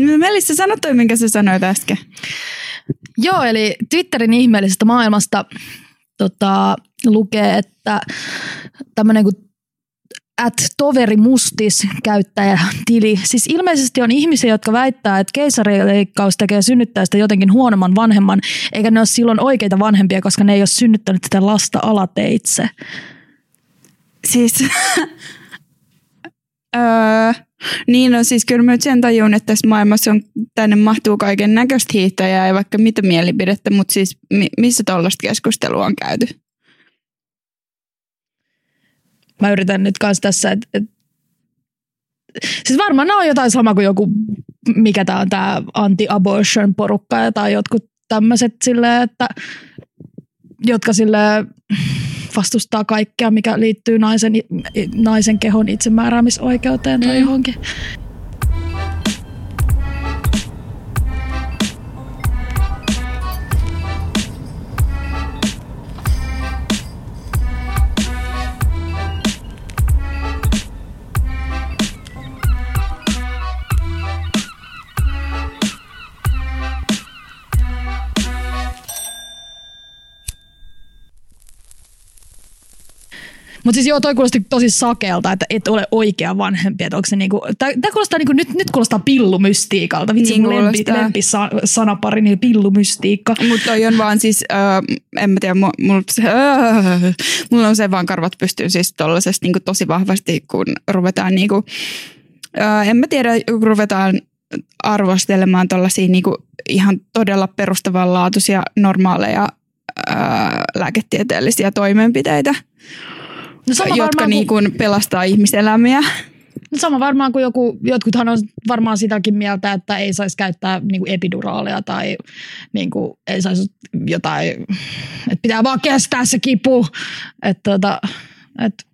No Melissa, sano toi, minkä sä sanoit äsken. Joo, eli Twitterin ihmeellisestä maailmasta tota, lukee, että tämmöinen kuin at toveri mustis käyttäjätili. Siis ilmeisesti on ihmisiä, jotka väittää, että keisarileikkaus tekee synnyttäjästä jotenkin huonomman vanhemman, eikä ne ole silloin oikeita vanhempia, koska ne ei ole synnyttänyt sitä lasta alateitse. Siis, öö, niin no siis kyllä mä sen tajun, että tässä maailmassa on, tänne mahtuu kaiken näköistä hiihtäjää ja vaikka mitä mielipidettä, mutta siis mi- missä tuollaista keskustelua on käyty? Mä yritän nyt kanssa tässä, että et, Siis varmaan on jotain sama kuin joku, mikä tämä on tämä anti-abortion porukka tai jotkut tämmöiset silleen, että jotka sille vastustaa kaikkea, mikä liittyy naisen, naisen kehon itsemääräämisoikeuteen tai mm. johonkin. Mutta siis joo, toi kuulosti tosi sakelta, että et ole oikea vanhempi. Että onko se niinku, tää, tää kuulostaa niinku, nyt, nyt kuulostaa pillumystiikalta. Vitsi, niin mun lempi, lempi sanapari, niin pillumystiikka. Mutta toi on vaan siis, äh, en mä tiedä, mulla mul, äh, mulla on se vaan karvat pystyy siis tollasesti niinku tosi vahvasti, kun ruvetaan niinku, äh, en mä tiedä, kun ruvetaan arvostelemaan tuollaisia niinku ihan todella perustavanlaatuisia normaaleja ää, lääketieteellisiä toimenpiteitä. No sama jotka niin kuin pelastaa ihmiselämiä. No sama varmaan kuin joku, jotkuthan on varmaan sitäkin mieltä, että ei saisi käyttää niin kuin epiduraaleja tai niin kuin, ei saisi jotain, että pitää vaan kestää se kipu. Että tota, että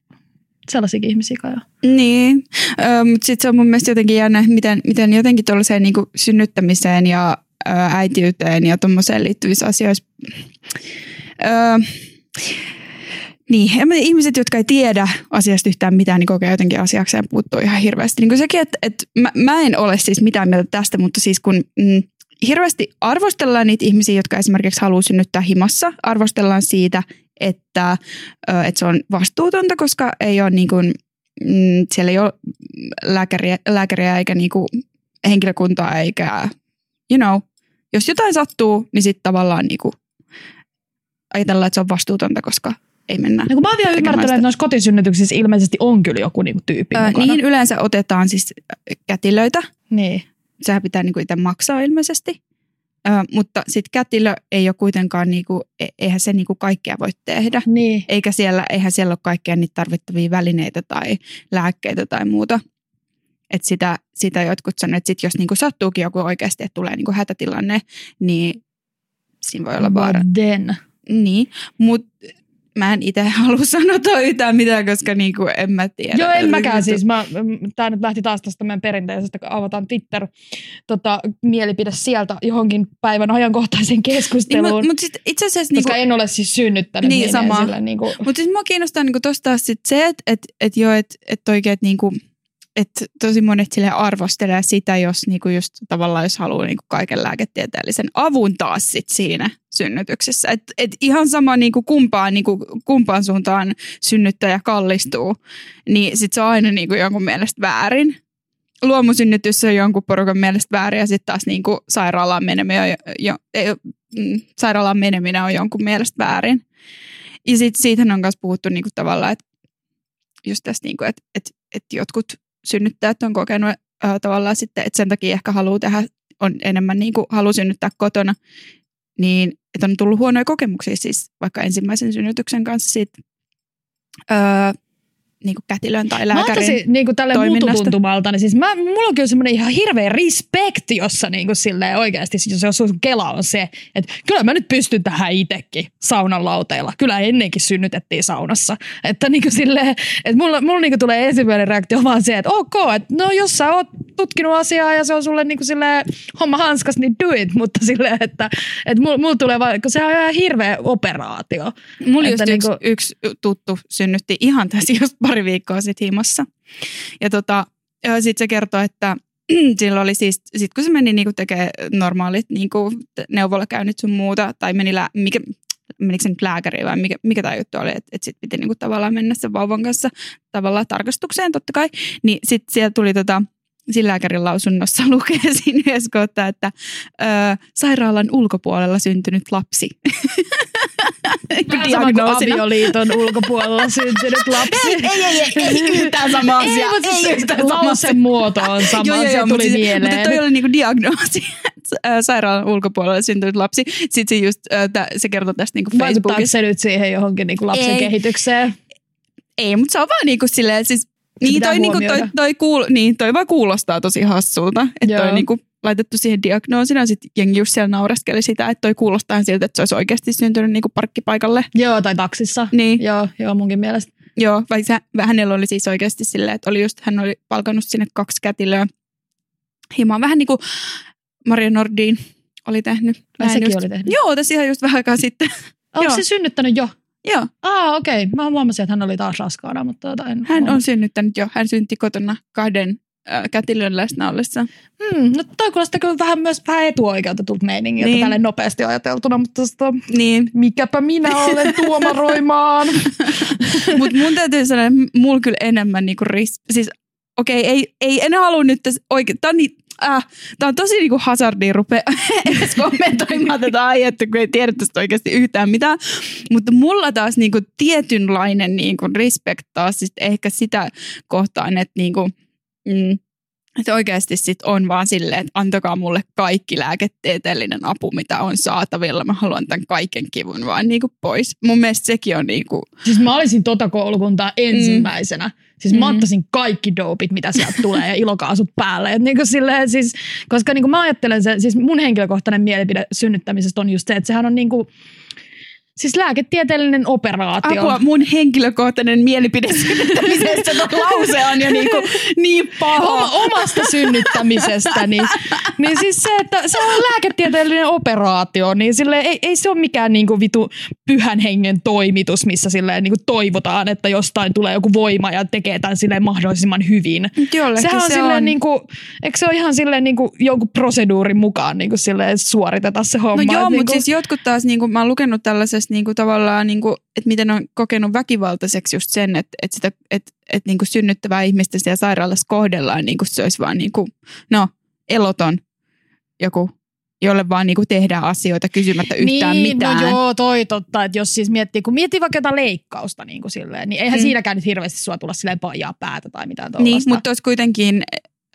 sellaisiakin ihmisiä kai on. Niin, ö, mutta sitten se on mun mielestä jotenkin jännä, miten, miten jotenkin tuollaiseen niin synnyttämiseen ja äitiyteen ja tuommoiseen liittyvissä asioissa ö, niin, ihmiset, jotka ei tiedä asiasta yhtään mitään, niin kokee jotenkin asiakseen puuttuu ihan hirveästi. Niin kuin sekin, että, että mä, mä en ole siis mitään mieltä tästä, mutta siis kun mm, hirveästi arvostellaan niitä ihmisiä, jotka esimerkiksi haluaa synnyttää himassa, arvostellaan siitä, että, että se on vastuutonta, koska ei ole niin kuin, mm, siellä ei ole lääkäriä, lääkäriä eikä niin kuin henkilökuntaa eikä, you know, jos jotain sattuu, niin sitten tavallaan niin kuin ajatellaan, että se on vastuutonta, koska ei mennä. No kun mä oon vielä ymmärtänyt, että noissa kotisynnytyksissä ilmeisesti on kyllä joku niinku tyyppi öö, Niihin yleensä otetaan siis kätilöitä. Niin. Sehän pitää niinku itse maksaa ilmeisesti. Ö, mutta sitten kätilö ei ole kuitenkaan, niinku, e, eihän se niinku kaikkea voi tehdä. Niin. Eikä siellä, eihän siellä ole kaikkea niitä tarvittavia välineitä tai lääkkeitä tai muuta. Et sitä, sitä jotkut sanoo, että sit jos niinku sattuukin joku oikeasti, että tulee niinku hätätilanne, niin siinä voi olla vaara. Niin, mutta mä en itse halua sanoa yhtään mitään, koska niin kuin en mä tiedä. Joo, en mäkään siis. Mä, tää nyt lähti taas tästä meidän perinteisestä, kun avataan Twitter tota, mielipide sieltä johonkin päivän ajankohtaiseen keskusteluun. Niin, mutta mut itse asiassa... Koska niin kuin, en ole siis synnyttänyt. Niin, sama. Niin kuin... Mutta siis mua kiinnostaa niin tuosta sit se, että et, et joo, että et oikein, että niin kuin, että tosi monet sille arvostelee sitä, jos niinku just tavallaan jos haluaa niinku kaiken lääketieteellisen avun taas sit siinä synnytyksessä. Et, et ihan sama niinku kumpaan, niinku, kumpaan suuntaan synnyttäjä kallistuu, niin sit se on aina niinku jonkun mielestä väärin. Luomusynnytys on jonkun porukan mielestä väärin ja sitten taas niinku sairaalaan, meneminen jo, jo, mm, sairaalaan meneminen on jonkun mielestä väärin. Ja sitten siitä on myös puhuttu niinku tavallaan, että just tästä, niinku, että et, et jotkut synnyttäjät on kokenut äh, tavallaan sitten, että sen takia ehkä haluaa tehdä, on enemmän niin kuin haluaa synnyttää kotona, niin että on tullut huonoja kokemuksia siis vaikka ensimmäisen synnytyksen kanssa siitä, öö, niin kuin kätilön tai lääkärin Mä niin kuin tälle mututuntumalta, niin siis mä, mulla on kyllä semmoinen ihan hirveä respect, jossa niin kuin silleen oikeasti, jos, jos sun kela on se, että kyllä mä nyt pystyn tähän itsekin saunan lauteilla. Kyllä ennenkin synnytettiin saunassa. Että niin kuin silleen, että mulla, mulla niin kuin tulee ensimmäinen reaktio vaan se, että ok, että no jos sä oot tutkinut asiaa ja se on sulle niin kuin silleen homma hanskas, niin do it, mutta silleen, että, että mulla, mulla tulee vaan, kun se on ihan hirveä operaatio. Mulla just niin kuin... yksi, yksi tuttu synnytti ihan tässä just pari viikkoa sitten himassa. Ja tota, sitten se kertoo, että silloin oli siis, sit kun se meni niinku tekemään normaalit niinku neuvolakäynnit sun muuta, tai meni lää, mikä, menikö se nyt lääkäriin vai mikä, mikä tämä juttu oli, että et sitten piti niinku tavallaan mennä sen vauvan kanssa tavallaan tarkastukseen totta kai, niin sitten siellä tuli tota, siinä lääkärin lausunnossa lukee siinä kohtaa, että ö, sairaalan ulkopuolella syntynyt lapsi. Vähän sama kuin avioliiton ulkopuolella syntynyt lapsi. ei, ei, ei, ei, ei yhtään sama asia. Ei, mutta siis lause muoto on sama, Joo, joo, se joo, tuli siis, mieleen. mutta toi oli niinku diagnoosi, sairaalan ulkopuolella syntynyt lapsi. Sitten se, just, se kertoi tästä niinku Vaikuttaako Facebookissa. se nyt siihen johonkin niin kuin lapsen Ei. kehitykseen? Ei, mutta se on vaan niinku silleen, siis niin toi, niinku, toi, toi, kuul, niin toi vaan kuulostaa tosi hassulta, että toi Joo. on niinku laitettu siihen diagnoosina, sitten jengi just siellä naureskeli sitä, että toi kuulostaa siltä, että se olisi oikeasti syntynyt niinku parkkipaikalle. Joo, tai taksissa. Niin. Joo, joo, munkin mielestä. Joo, vaikka se, hänellä oli siis oikeasti silleen, että oli just, hän oli palkannut sinne kaksi kätilöä himaan. Vähän niin kuin Maria Nordin oli tehnyt. Ai Vähän sekin just, oli tehnyt. Joo, tässä ihan just vähän aikaa sitten. Onko se synnyttänyt jo? Joo, Aa, okei. Okay. Mä huomasin, että hän oli taas raskaana, mutta tota en hän on synnyttänyt jo. Hän synti kotona kahden äh, kätilön läsnä ollessa. Hmm, no toi kuulostaa kyllä vähän myös vähän etuoikeutetulta meiningiltä Niin. tälle nopeasti ajateltuna, mutta tosta, Niin, mikäpä minä olen tuomaroimaan. mutta mun täytyy sanoa, että mulla kyllä enemmän niinku ris... Siis okei, okay, ei, ei en halua nyt tässä oikein... Tää on, niin, äh, tää on tosi niinku hazardia rupea edes kommentoimaan tätä aihetta, kun ei tiedä tästä oikeasti yhtään mitään. Mutta mulla taas niinku tietynlainen niinku respect taas sit ehkä sitä kohtaan, että niinku, mm, että oikeasti sit on vaan silleen, että antakaa mulle kaikki lääketieteellinen apu, mitä on saatavilla. Mä haluan tämän kaiken kivun vaan niinku pois. Mun mielestä sekin on niinku, Siis mä olisin tota koulukuntaa ensimmäisenä. Mm. Siis mä Mm. ottaisin kaikki dopit, mitä sieltä tulee ja ilokaasut päälle. Et niinku silleen, siis, koska niinku mä ajattelen se, siis mun henkilökohtainen mielipide synnyttämisestä on just se, että sehän on niinku, siis lääketieteellinen operaatio. apua, mun henkilökohtainen mielipide synnyttämisestä, tuo lause on jo niinku niin paha. Oma, omasta synnyttämisestä, niin, niin siis se, että se on lääketieteellinen operaatio, niin sille ei, ei se ole mikään niinku vitu pyhän hengen toimitus, missä silleen niinku toivotaan, että jostain tulee joku voima ja tekee tämän silleen mahdollisimman hyvin. Jollekin Sehän on, se silleen on. Niinku, eikö se ole ihan silleen niinku jonkun proseduurin mukaan niinku silleen suoriteta se homma? No joo, mutta niinku, siis jotkut taas, niinku, mä oon lukenut tällaisesta niinku, tavallaan, niinku, että miten on kokenut väkivaltaiseksi just sen, että, että, sitä, että, että niinku, synnyttävää ihmistä siellä sairaalassa kohdellaan, niinku, se olisi vaan niinku, no, eloton joku, jolle vaan niinku, tehdään asioita kysymättä yhtään niin, mitään. No joo, toi totta, että jos siis miettii, kun miettii vaikka jotain leikkausta niin kuin silleen, niin eihän Mm. siinäkään nyt hirveästi sua tulla silleen paijaa päätä tai mitään Niin, tuollaista. mutta olisi kuitenkin,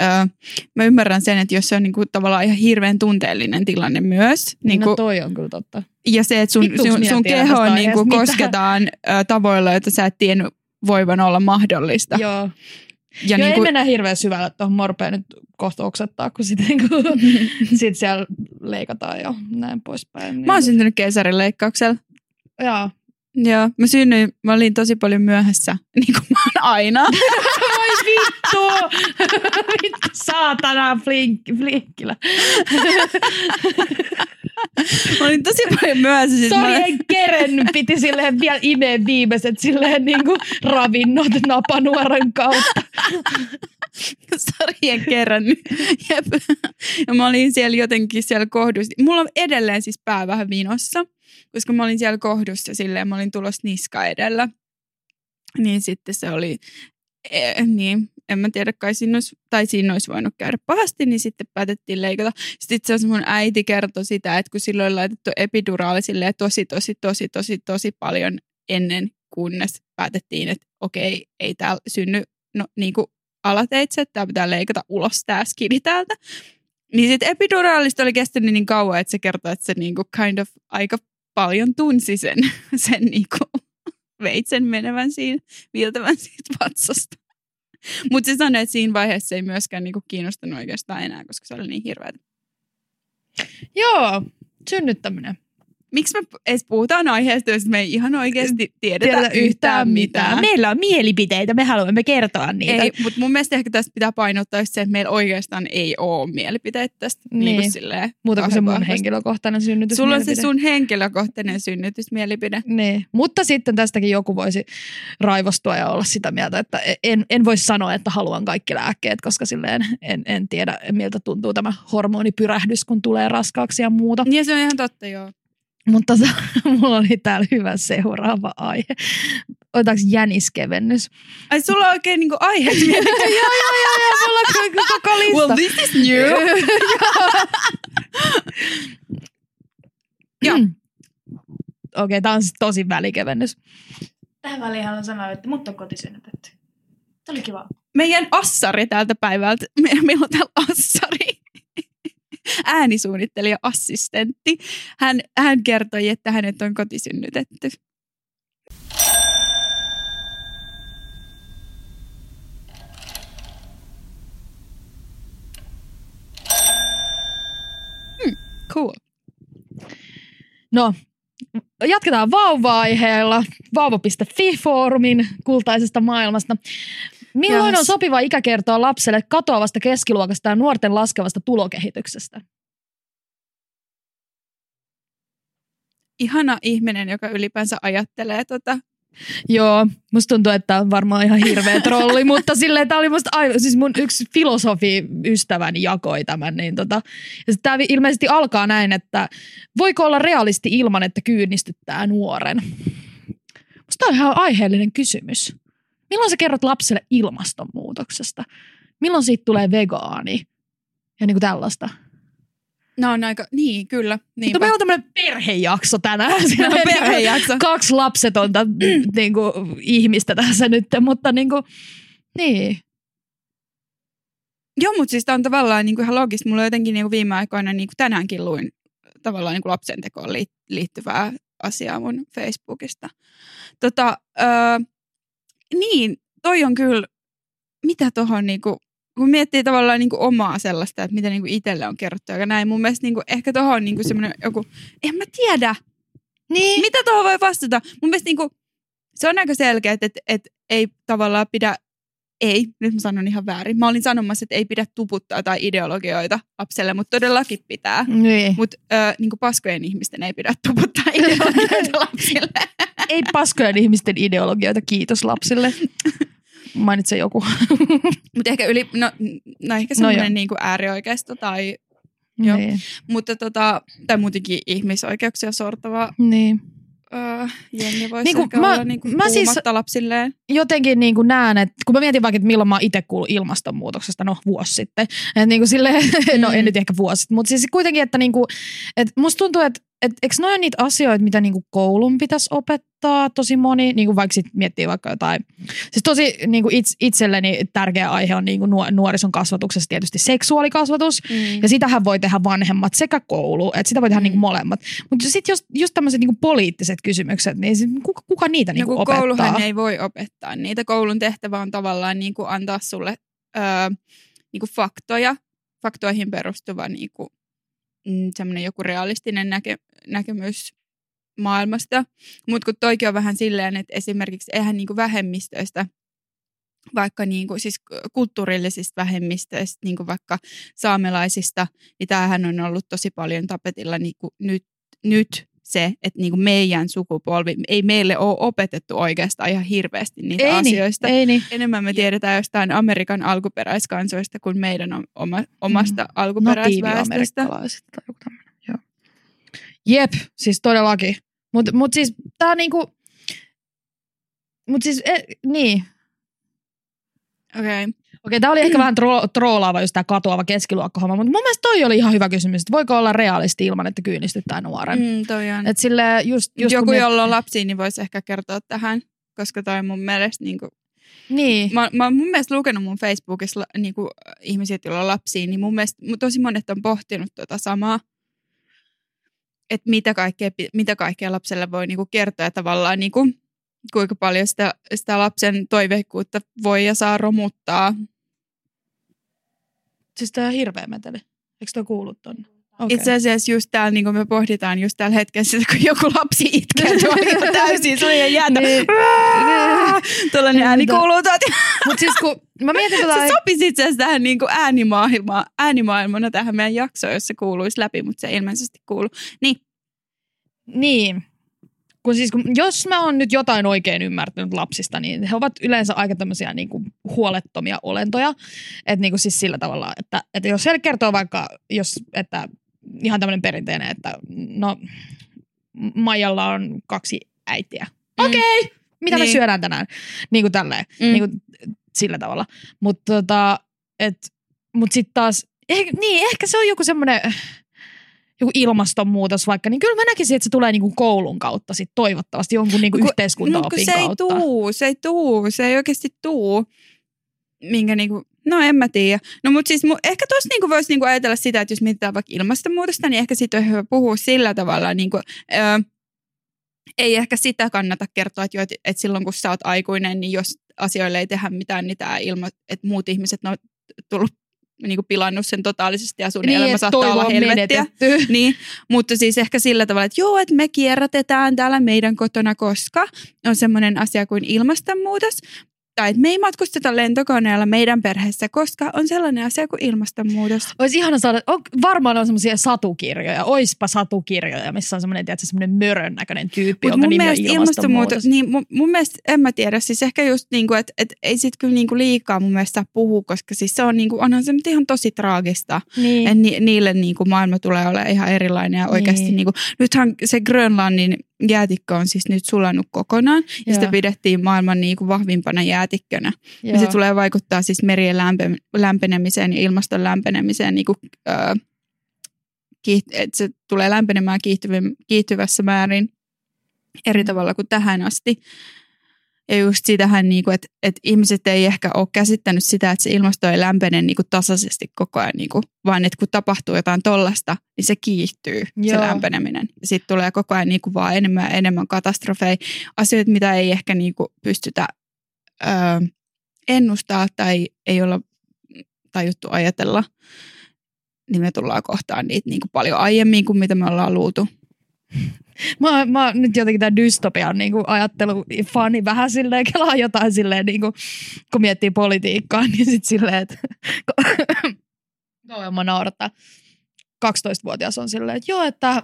ö, mä ymmärrän sen, että jos se on niinku, tavallaan ihan hirveän tunteellinen tilanne myös. Niinku, no toi on kyllä totta. ja se, että sun, Vittuks sun, sun tiedän keho tästä niinku, kosketaan ö, tavoilla, joita sä et tiennyt voivan olla mahdollista. Joo. Ja Joo, niinku, ei mennä hirveän syvälle tuohon morpeen nyt kohta oksettaa, kun sitten niinku, sit siellä leikataan ja näin poispäin. Niin, mä oon syntynyt keisarileikkauksella. Joo. Joo, mä synnyin, mä olin tosi paljon myöhässä, niin kuin mä oon aina. Voi vittu! vittu saatana flink, flinkillä. Mä olin tosi paljon myöhässä. Siis Sori, mä, en kerennyt. Piti silleen vielä imeen viimeiset silleen niinku ravinnot napanuoran kautta. Sori, en kerännyt. Jep. Ja mä olin siellä jotenkin siellä kohdussa. Mulla on edelleen siis pää vähän vinossa, koska mä olin siellä kohdussa silleen, mä olin tulossa niska edellä. Niin sitten se oli, eh, niin, en mä tiedä, kai siinä olisi, tai siinä olisi voinut käydä pahasti, niin sitten päätettiin leikata. Sitten itse asiassa mun äiti kertoi sitä, että kun silloin oli laitettu epiduraali silleen tosi, tosi, tosi, tosi, tosi paljon ennen, kunnes päätettiin, että okei, ei täällä synny no, niin kuin alateitse, että tämä pitää leikata ulos tämä skidi täältä. Niin sitten epiduraalista oli kestänyt niin kauan, että se kertoo, että se niinku kind of aika paljon tunsi sen, sen niinku veitsen menevän siinä, viiltävän siitä vatsasta. Mutta se sanoi, että siinä vaiheessa ei myöskään niinku kiinnostanut oikeastaan enää, koska se oli niin hirveä. Joo, synnyttäminen. Miksi me edes puhutaan aiheesta, jos me ei ihan oikeasti tiedetä, Tiedä yhtään mitään. Meillä on mielipiteitä, me haluamme kertoa niitä. Ei, mutta mun mielestä ehkä tästä pitää painottaa just se, että meillä oikeastaan ei ole mielipiteitä tästä. Niin. Niin Niin. kuin silleen, Muuta kuin se mun vahvasti. henkilökohtainen synnytys. Sulla on se sun henkilökohtainen synnytysmielipide. Niin. Mutta sitten tästäkin joku voisi raivostua ja olla sitä mieltä, että en, en voi sanoa, että haluan kaikki lääkkeet, koska silleen en, en tiedä, miltä tuntuu tämä hormonipyrähdys, kun tulee raskaaksi ja muuta. Ja se on ihan totta, joo. Mutta se, mulla oli täällä hyvä seuraava aihe. Otetaanko jäniskevennys? Ai sulla on oikein niinku mielipide. joo, joo, joo, joo, mulla on koko lista. well, this is new. Joo. Mm. Okei, okay, tämä on siis tosi välikevennys. Tähän väliin haluan sanoa, että mut on kotisynnytetty. Tämä oli kiva. Meidän assari tältä päivältä. Me, meillä on täällä assari. Äänisuunnittelija assistentti. Hän, hän kertoi, että hänet on kotisynnytetty. Hmm, cool. No, jatketaan vauva-aiheella. Vauva.fi-foorumin kultaisesta maailmasta. Milloin on sopiva ikä kertoa lapselle katoavasta keskiluokasta ja nuorten laskevasta tulokehityksestä? Ihana ihminen, joka ylipäänsä ajattelee tota. Joo, musta tuntuu, että on varmaan ihan hirveä trolli, mutta silleen tämä oli musta aivan, siis mun yksi filosofi ystäväni jakoi tämän, niin tota, ja tämä ilmeisesti alkaa näin, että voiko olla realisti ilman, että kyynnistyttää nuoren? Musta on ihan aiheellinen kysymys. Milloin sä kerrot lapselle ilmastonmuutoksesta? Milloin siitä tulee vegaani? Ja niin kuin tällaista. No on aika, niin kyllä. Mutta Niinpä. meillä on tämmöinen perhejakso tänään. Meillä on niinku perhejakso. Kaksi lapsetonta niin kuin, ihmistä tässä nyt, mutta niin kuin, niin. Joo, mutta siis tämä on tavallaan niin kuin ihan logista. Mulla on jotenkin niin kuin viime aikoina, niin kuin tänäänkin luin tavallaan niin kuin lapsentekoon liit- liittyvää asiaa mun Facebookista. Tota, öö, niin, toi on kyllä, mitä tuohon niin kuin, kun miettii tavallaan niin kuin omaa sellaista, että mitä niin kuin itselle on kerrottu ja näin. Mun mielestä niin kuin, ehkä tuohon on niin kuin semmoinen joku, en mä tiedä, Niin. mitä tuohon voi vastata. Mun mielestä niin kuin, se on aika selkeä, että, että, että ei tavallaan pidä, ei, nyt mä sanon ihan väärin. Mä olin sanomassa, että ei pidä tuputtaa tai ideologioita lapselle, mutta todellakin pitää. niin. Mutta niin paskojen ihmisten ei pidä tuputtaa ideologioita lapsille. Ei paskojen ihmisten ideologioita, kiitos lapsille. Mainitse joku. Mutta ehkä yli, no, no ehkä No semmoinen joo. niin kuin äärioikeisto tai, Joo. Niin. mutta tota, tai muutenkin ihmisoikeuksia sortava niin. öö, jengi voisi Niinku, ehkä mä- olla niin kuin mä siis- lapsilleen. Jotenkin niin kuin näen, että kun mä mietin vaikka, että milloin mä itse kuullut ilmastonmuutoksesta, no vuosi sitten. Että niin kuin silleen, no en Mm. nyt ehkä vuosi mutta siis kuitenkin, että niin kuin, että musta tuntuu, että että eikö noin niitä asioita, mitä niinku koulun pitäisi opettaa tosi moni, niinku vaikka sit miettii vaikka jotain. Siis tosi niinku its, itselleni tärkeä aihe on niinku nuo- nuorison kasvatuksessa tietysti seksuaalikasvatus. Mm. Ja sitähän voi tehdä vanhemmat sekä koulu, että sitä voi tehdä Mm. niinku molemmat. Mutta sitten just, just tämmöiset niinku poliittiset kysymykset, niin sit kuka, kuka niitä niinku no, opettaa? kouluhan ei voi opettaa niitä. Koulun tehtävä on tavallaan niin kuin antaa sulle öö, niin kuin faktoja, faktoihin perustuva niin kuin, mm, semmoinen joku realistinen näke, näkemys maailmasta. Mutta kun toikin on vähän silleen, että esimerkiksi eihän niin kuin vähemmistöistä, vaikka niin kuin, siis kulttuurillisista vähemmistöistä, niin kuin vaikka saamelaisista, niin tämähän on ollut tosi paljon tapetilla niin kuin nyt, nyt se, että niin kuin meidän sukupolvi, ei meille ole opetettu oikeastaan ihan hirveästi niitä ei asioista. Niin, ei niin. Enemmän me tiedetään jostain Amerikan alkuperäiskansoista kuin meidän om- oma, omasta Mm. alkuperäisväestöstä. Tai tämmöinen. Joo. Jep, siis todellakin. Mutta mut siis tää niinku, mut siis, e, niin. Okei. Okay. Okei, tää oli ehkä vähän tro- troolaava just tää katoava keskiluokkahomma, mutta mun mielestä toi oli ihan hyvä kysymys, että voiko olla realisti ilman, että kyynnistyttää nuoren. Mm. Toi on. Et sille just, just Joku, miet- jolla on lapsia, niin voisi ehkä kertoa tähän, koska toi mun mielestä niin kuin, Niin. mä, mä oon mun mielestä lukenut mun Facebookissa niin kuin, ihmiset, joilla on lapsia, niin mun mielestä tosi monet on pohtinut tota samaa, että mitä kaikkea, mitä kaikkea lapselle voi niin kuin, kertoa ja tavallaan niin kuin, kuinka paljon sitä, sitä lapsen toiveikkuutta voi ja saa romuttaa. Siis tää on hirveä meteli. Eikö toi kuullut tonne? Okei. Itse asiassa just täällä, niin kuin me pohditaan just tällä hetkellä sitä, kun joku lapsi itkee tuolla ihan täysin suljen jäätä. Niin. Tuollainen ääni kuuluu tuolta. Mut siis kun mä mietin tota... Se sopisi itse asiassa tähän niin kuin äänimaailma, äänimaailmana tähän meidän jaksoon, jos se kuuluisi läpi, mutta se ei ilmeisesti kuulu. Niin, Niin. Kun siis, kun, jos mä oon nyt jotain oikein ymmärtänyt lapsista, niin he ovat yleensä aika tämmöisiä niin kuin huolettomia olentoja. Että niin kuin siis sillä tavalla, että, että jos heille kertoo vaikka, jos, että ihan tämmöinen perinteinen, että no Maijalla on kaksi äitiä. Mm. Okei, okay, mitä me Niin. syödään tänään? Niin kuin tälleen, Mm. niin kuin sillä tavalla. Mutta tota, et, mut sitten taas, eh, niin ehkä se on joku semmoinen joku ilmastonmuutos vaikka, niin kyllä mä näkisin, että se tulee niinku koulun kautta sit toivottavasti jonkun niinku Kun- yhteiskuntaopin no, kun se ei kautta. tuu, se ei tuu, se ei oikeasti tuu. Minkä niinku, no en mä tiedä. No mutta siis mu, ehkä tuossa niinku voisi niinku ajatella sitä, että jos mietitään vaikka ilmastonmuutosta, niin ehkä siitä on hyvä puhua sillä tavalla, niinku, ö, ei ehkä sitä kannata kertoa, että, jo, että, silloin kun sä oot aikuinen, niin jos asioille ei tehdä mitään, niin tää ilma, että muut ihmiset ne on tullut niinku pilannut sen totaalisesti ja sun niin, elämä saattaa olla helvettiä. menetetty. Niin, mutta siis ehkä sillä tavalla, että joo, että me kierrätetään täällä meidän kotona, koska on semmoinen asia kuin ilmastonmuutos. Tai että me ei matkusteta lentokoneella meidän perheessä, koska on sellainen asia kuin ilmastonmuutos. Olisi ihana saada, on, varmaan on semmoisia satukirjoja, oispa satukirjoja, missä on semmoinen, tiedätkö, semmoinen mörön näköinen tyyppi, Mutta jonka mun nimi on mielestä ilmastonmuutos. niin mun, mun mielestä, en mä tiedä, siis ehkä just niinku, että et ei sit kyllä niinku liikaa mun mielestä saa puhua, koska siis se on niinku, onhan se nyt ihan tosi traagista. Niin. Ni, niille niinku maailma tulee olemaan ihan erilainen ja oikeasti Niin. niinku, nythän se Grönlannin jäätikkö on siis nyt sulanut kokonaan ja sitä Joo. pidettiin maailman niinku vahvimpana jäätikkönä. Ja Joo. se tulee vaikuttaa siis merien lämpe, lämpenemiseen ja ilmaston lämpenemiseen niinku, ö, kiiht, että se tulee lämpenemään kiihtyvä- kiihtyvässä määrin eri Mm. tavalla kuin tähän asti. Ja just sitähän, niinku, että, että ihmiset ei ehkä ole käsittänyt sitä, että se ilmasto ei lämpene niinku tasaisesti koko ajan, niinku, vaan että kun tapahtuu jotain tollasta, niin se kiihtyy Joo. se lämpeneminen. Sitten tulee koko ajan niinku vaan enemmän ja enemmän katastrofeja, asioita, mitä ei ehkä niinku pystytä ö, ennustaa tai ei olla tajuttu ajatella, niin me tullaan kohtaan niitä niinku paljon aiemmin kuin mitä me ollaan luultu. Mä, mä nyt jotenkin tämä dystopian niinku ajattelu fani vähän silleen, kelaa jotain silleen, niinku, kun miettii politiikkaa, niin sit silleen, että kauan mä naurattaa. 12-vuotias on silleen, että joo, että,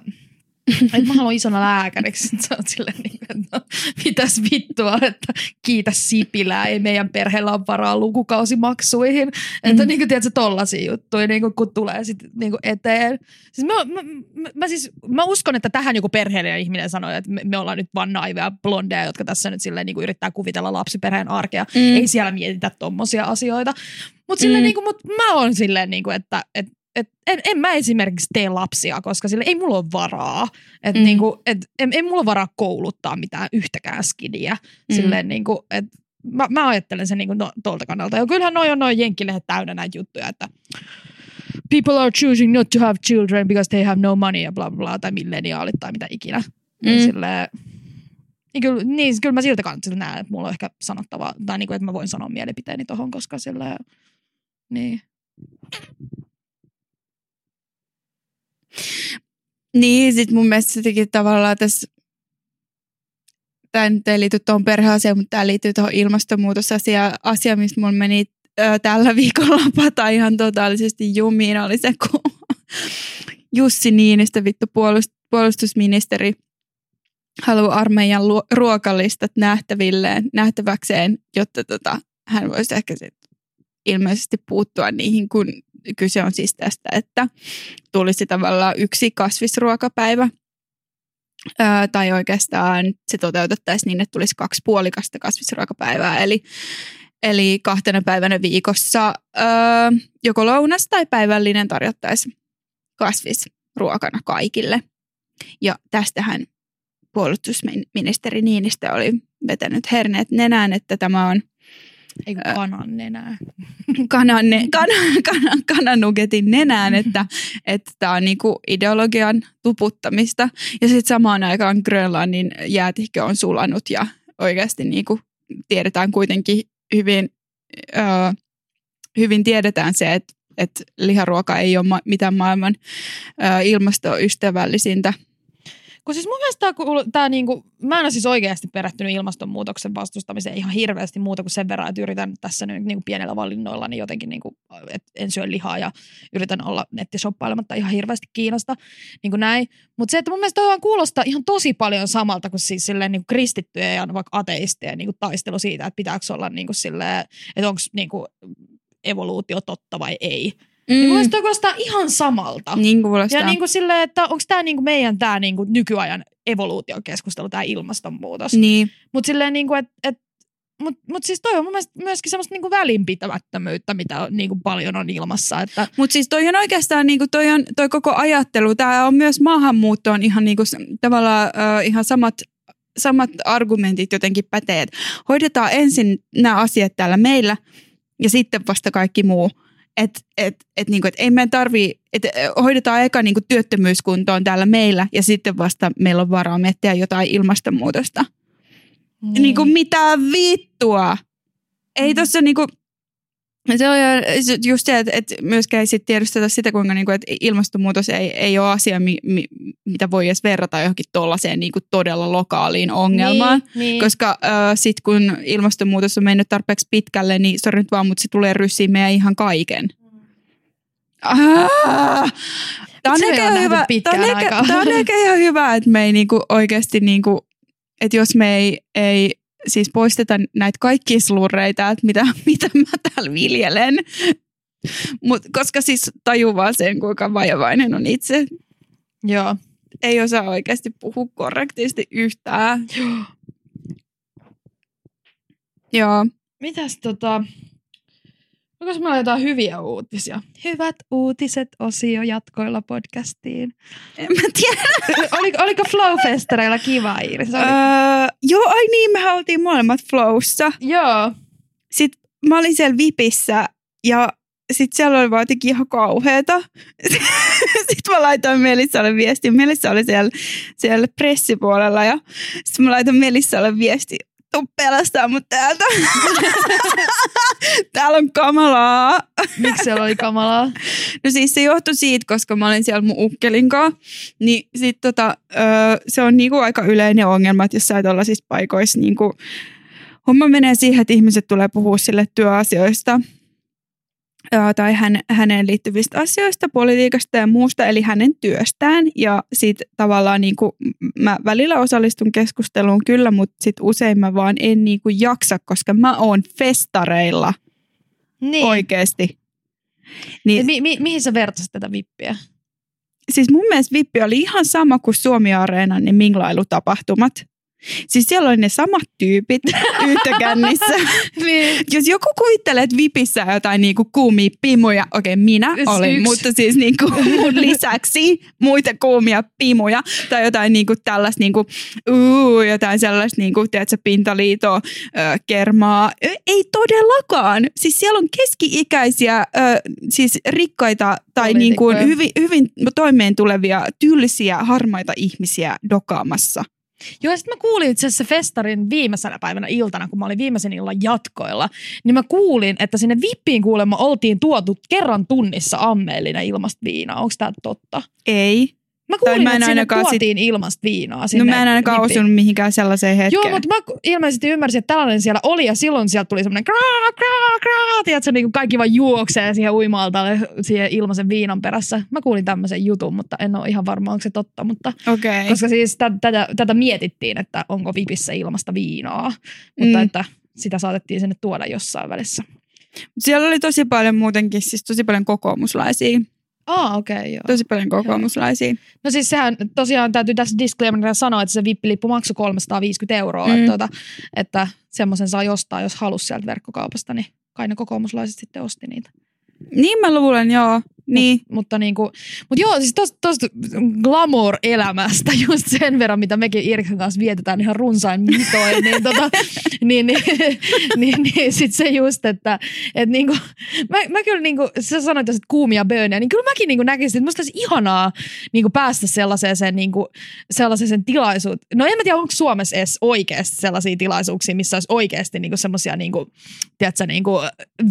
että mä haluan isona lääkäriksi. Sä oot silleen, niin, että no, mitäs vittua, että kiitä Sipilää, ei meidän perheellä ole varaa lukukausimaksuihin. Että Mm. niin kuin, tiedätkö, tollasia juttuja, niin kuin, kun tulee sit, niin kuin eteen. Siis mä, mä, mä, mä, siis, mä uskon, että tähän joku perheellinen ihminen sanoi, että me, me ollaan nyt vaan naiveja blondeja, jotka tässä nyt silleen, niin kuin yrittää kuvitella lapsiperheen arkea. Mm. Ei siellä mietitä tommosia asioita. Mutta silleen, Mm. niin kuin, mut mä oon silleen, niin kuin, että et, et, en, en mä esimerkiksi tee lapsia, koska sille ei mulla ole varaa. Et, Mm. niin kuin, et, en, en mulla varaa kouluttaa mitään yhtäkään skidiä. Mm. Silleen, niin kuin, et, mä, mä ajattelen sen niin kuin no, tuolta kannalta. Ja kyllähän noi on noin jenkkilehdet täynnä näitä juttuja, että people are choosing not to have children because they have no money ja bla bla, bla tai milleniaalit tai mitä ikinä. Niin Mm. silleen, niin kyllä, niin, kyllä mä siltä kannalta näen, että mulla on ehkä sanottavaa, tai niin kuin, että mä voin sanoa mielipiteeni tohon, koska sillä niin. Niin, sit mun mielestä se teki tavallaan tässä, tämä nyt ei liity tuohon perheasiaan, mutta tämä liittyy tuohon ilmastonmuutosasiaan. Asia, missä mulla meni ö, tällä viikolla pata ihan totaalisesti jumiin, oli se, kun Jussi Niinistö, vittu puolust, puolustusministeri, haluaa armeijan luo- ruokalistat nähtävilleen, nähtäväkseen, jotta tota, hän voisi ehkä sit ilmeisesti puuttua niihin, kun kyse on siis tästä, että tulisi tavallaan yksi kasvisruokapäivä. Öö, tai oikeastaan se toteutettaisiin niin, että tulisi kaksi puolikasta kasvisruokapäivää. Eli, eli kahtena päivänä viikossa öö, joko lounas tai päivällinen tarjottaisiin kasvisruokana kaikille. Ja tästähän puolustusministeri Niinistö oli vetänyt herneet nenään, että tämä on Ei kanan nenää. kanan, ne, kanan, kanan, kananugetin nenään, että että tämä on niinku ideologian tuputtamista. Ja sitten samaan aikaan Grönlannin jäätikkö on sulanut ja oikeasti niinku tiedetään kuitenkin hyvin, hyvin tiedetään se, että että liharuoka ei ole ma- mitään maailman ö, ilmastoystävällisintä. Kun siis mun mielestä tää, tää niinku, mä en ole siis oikeasti perehtynyt ilmastonmuutoksen vastustamiseen ihan hirveästi muuta kuin sen verran, että yritän tässä nyt niinku pienellä valinnoilla niin jotenkin, niinku, että en syö lihaa ja yritän olla nettisoppailematta ihan hirveästi Kiinasta, niin kuin näin. Mutta se, että mun mielestä vaan kuulostaa ihan tosi paljon samalta kuin siis silleen niinku kristittyjä ja vaikka ateistien niinku taistelu siitä, että pitääkö olla niinku silleen, että onko niinku evoluutio totta vai ei. Mm. Niin mun mielestä toi kuulostaa ihan samalta. Niin kuulostaa. Ja niin kuin silleen, että onko tämä niinku meidän tää niinku nykyajan evoluutiokeskustelu, tämä ilmastonmuutos. Niin. Mutta silleen, niinku, että et, mut, mut siis toi on mun mielestä myöskin semmoista niinku välinpitämättömyyttä, mitä on, niinku paljon on ilmassa. Että, Mutta siis toi on oikeastaan niinku toi, on, toi koko ajattelu, tämä on myös maahanmuuttoon ihan niinku, tavallaan ö, ihan samat, samat argumentit jotenkin pätee. Et Hoidetaan ensin nämä asiat täällä meillä ja sitten vasta kaikki muu. Että et, et, niinku, et ei meidän tarvii, että hoidetaan eka niinku työttömyyskuntoon täällä meillä ja sitten vasta meillä on varaa miettiä jotain ilmastonmuutosta. Niin. Niinku mitä vittua? Ei Mm. tossa niinku, se on just se, että, että myöskään ei sit tiedosteta sitä, kuinka niinku, että ilmastonmuutos ei, ei ole asia, mi, mi, mitä voi edes verrata johonkin tollaiseen niinku todella lokaaliin ongelmaan. Niin, niin. Koska äh, sit kun ilmastonmuutos on mennyt tarpeeksi pitkälle, niin sori nyt vaan, mutta se tulee ryssiin meidän ihan kaiken. Ah! Tämä on, ehkä hyvä, on, ehkä, tää on ehkä ihan hyvä, että me ei niinku oikeasti, niinku, että jos me ei, ei siis poisteta näitä kaikkia slurreita, että mitä, mitä mä täällä viljelen, Mut, koska siis tajuu vaan sen, kuinka vajavainen on itse. Joo. Ei osaa oikeasti puhua korrektisti yhtään. Joo. Mitäs tota... Onko meillä jotain hyviä uutisia? Hyvät uutiset osio jatkoilla podcastiin. En mä tiedä. oliko, oliko Flowfestareilla kiva, Iiris? Oli... Öö, joo, ai niin, mehän oltiin molemmat flowssa. Joo. Sitten mä olin siellä Vipissä ja sitten siellä oli vaan jotenkin ihan kauheeta. sitten mä laitoin Melissalle viestin. Melissa oli siellä, siellä pressipuolella ja sitten mä laitoin Melissalle viesti. Tuu pelastaa mut täältä. Täällä on kamalaa. Miksi siellä oli kamalaa? No siis se johtui siitä, koska mä olin siellä mun ukkelin kanssa. Niin sit tota, se on niinku aika yleinen ongelma, että jossain tuollaisissa paikoissa niinku, homma menee siihen, että ihmiset tulee puhua sille työasioista tai hän, häneen liittyvistä asioista, politiikasta ja muusta, eli hänen työstään. Ja sit tavallaan niinku, m- mä välillä osallistun keskusteluun kyllä, mutta sit usein mä vaan en niinku jaksa, koska mä oon festareilla Niin. oikeesti. Et Mi- mi- mihin sä vertasit tätä vippiä? siis mun mielestä Vippi oli ihan sama kuin Suomi-areenan ne minglailu-tapahtumat. Siis siellä oli ne samat tyypit yhtäkännissä. Niin. Jos joku kuvittelee, että Vipissä on jotain niinku kuumia pimuja, okei minä Yksi- olen, yksi. mutta siis niinku mun lisäksi muita kuumia pimuja tai jotain niinku tällaista niinku, uu, jotain sellaista niinku, tiedätkö, pintaliitoa, ö, kermaa. Ei todellakaan. Siis siellä on keski-ikäisiä, ö, siis rikkaita tai niinku hyvin, hyvin toimeen tulevia, tylsiä, harmaita ihmisiä dokaamassa. Joo, sitten mä kuulin itse asiassa festarin viimeisenä päivänä iltana, kun mä olin viimeisen illan jatkoilla, niin mä kuulin, että sinne vippiin kuulemma oltiin tuotu kerran tunnissa ammeellinen ilmasta viinaa. Onko tämä totta? Ei. Mä kuulin, mä en että sinne ainakaan sit- tuotiin ilmasta viinaa No sinne mä en ainakaan vippiin. osunut mihinkään sellaiseen hetkeen. Joo, mutta mä ilmeisesti ymmärsin, että tällainen siellä oli ja silloin sieltä tuli semmoinen kraa, kraa, kraa, tiedätkö, niin kuin kaikki vaan juoksee siihen uimaaltalle siihen ilmaisen viinan perässä. Mä kuulin tämmöisen jutun, mutta en ole ihan varma, onko se totta, mutta Okei. koska siis tä- tätä, tätä mietittiin, että onko Vipissä ilmasta viinaa, mutta Mm. että sitä saatettiin sinne tuoda jossain välissä. Siellä oli tosi paljon muutenkin, siis tosi paljon kokoomuslaisia. Aa, okei, okay, joo. Tosi paljon kokoomuslaisia. No siis sehän tosiaan täytyy tässä disclaimerina sanoa, että se vippilippu maksoi 350 euroa, Mm. että, tuota, että semmoisen saa jostaa, jos halusi sieltä verkkokaupasta, niin kai ne kokoomuslaiset sitten osti niitä. Niin mä luulen, joo. Niin. Mut, mutta niinku, mut joo, siis tosta, tosta glamour-elämästä just sen verran, mitä mekin Irkan kanssa vietetään ihan runsain mitoin, niin, tota, niin, niin, niin, niin sit se just, että et niinku, mä, mä kyllä niinku, sä sanoit että kuumia böönejä, niin kyllä mäkin niinku näkisin, että musta olisi ihanaa niinku päästä sellaiseen, sen, niinku, sellaiseen tilaisuuteen. No en mä tiedä, onko Suomessa edes oikeasti sellaisia tilaisuuksia, missä olisi oikeasti niinku semmoisia niinku, tiedätkö, niinku,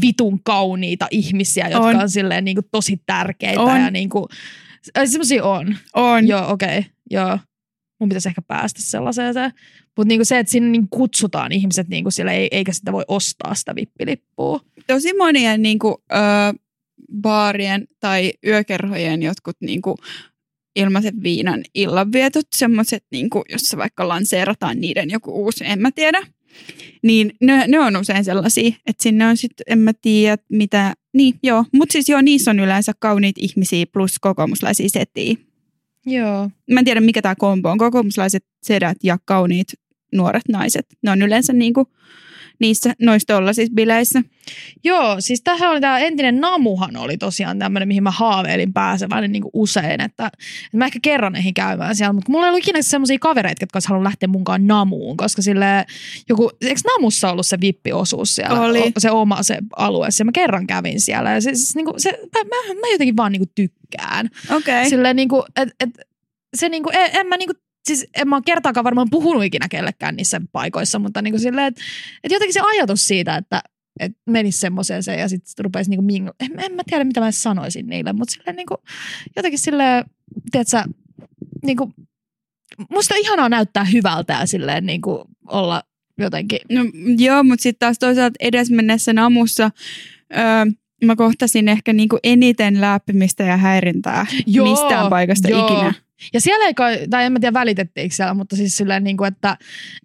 vitun kauniita ihmisiä, jotka on, On. silleen niinku, tosi tärkeitä On. ja niinku, semmoisia on. On. Joo, okei, okay, joo. Mun pitäisi ehkä päästä sellaiseen. Mutta niinku se, että sinne niinku kutsutaan ihmiset, niinku sille, ei, eikä sitä voi ostaa sitä vippilippua. Tosi monien niin kuin, ö, baarien tai yökerhojen jotkut niin kuin, ilmaisen viinan illanvietot, semmoiset, niin kuin, jossa vaikka lanseerataan niiden joku uusi, en mä tiedä. Niin ne, ne on usein sellaisia, että sinne on sitten, en mä tiedä mitä, niin joo, mutta siis joo, niissä on yleensä kauniit ihmisiä plus kokoomuslaisia setiä. Joo. Mä en tiedä mikä tämä kombo on, kokoomuslaiset sedät ja kauniit nuoret naiset. Ne on yleensä niinku niissä noissa tollaisissa bileissä. Joo, siis tähän oli tämä entinen Namuhan oli tosiaan tämmöinen, mihin mä haaveilin pääseväni niin usein, että, että mä ehkä kerran eihin käymään siellä, mutta mulla ei ollut ikinä semmoisia kavereita, jotka olisi halunnut lähteä munkaan Namuun, koska sille joku, eikö Namussa ollut se vippiosuus siellä, Oli. O- se oma se alue, ja mä kerran kävin siellä, ja se, siis, niin kuin, se, mä, mä, mä, jotenkin vaan niin kuin tykkään. Okei. Okay. Silleen niinku, et, et, se niinku, en, en mä niinku, siis en mä ole kertaakaan varmaan puhunut ikinä kellekään niissä paikoissa, mutta niinku silleen, että et jotenkin se ajatus siitä, että et menisi semmoiseen se ja sitten rupesi niinku mingl... En, en, mä tiedä, mitä mä sanoisin niille, mutta silleen niinku, jotenkin silleen, tiedätkö, niinku, musta on ihanaa näyttää hyvältä ja silleen niinku olla jotenkin, No, joo, mutta sitten taas toisaalta edesmennessä namussa öö, mä kohtasin ehkä niinku eniten läppimistä ja häirintää Joo, mistään paikasta joo. ikinä. Ja siellä ei kai, tai en mä tiedä välitettiinkö siellä, mutta siis silleen, niin kuin, että,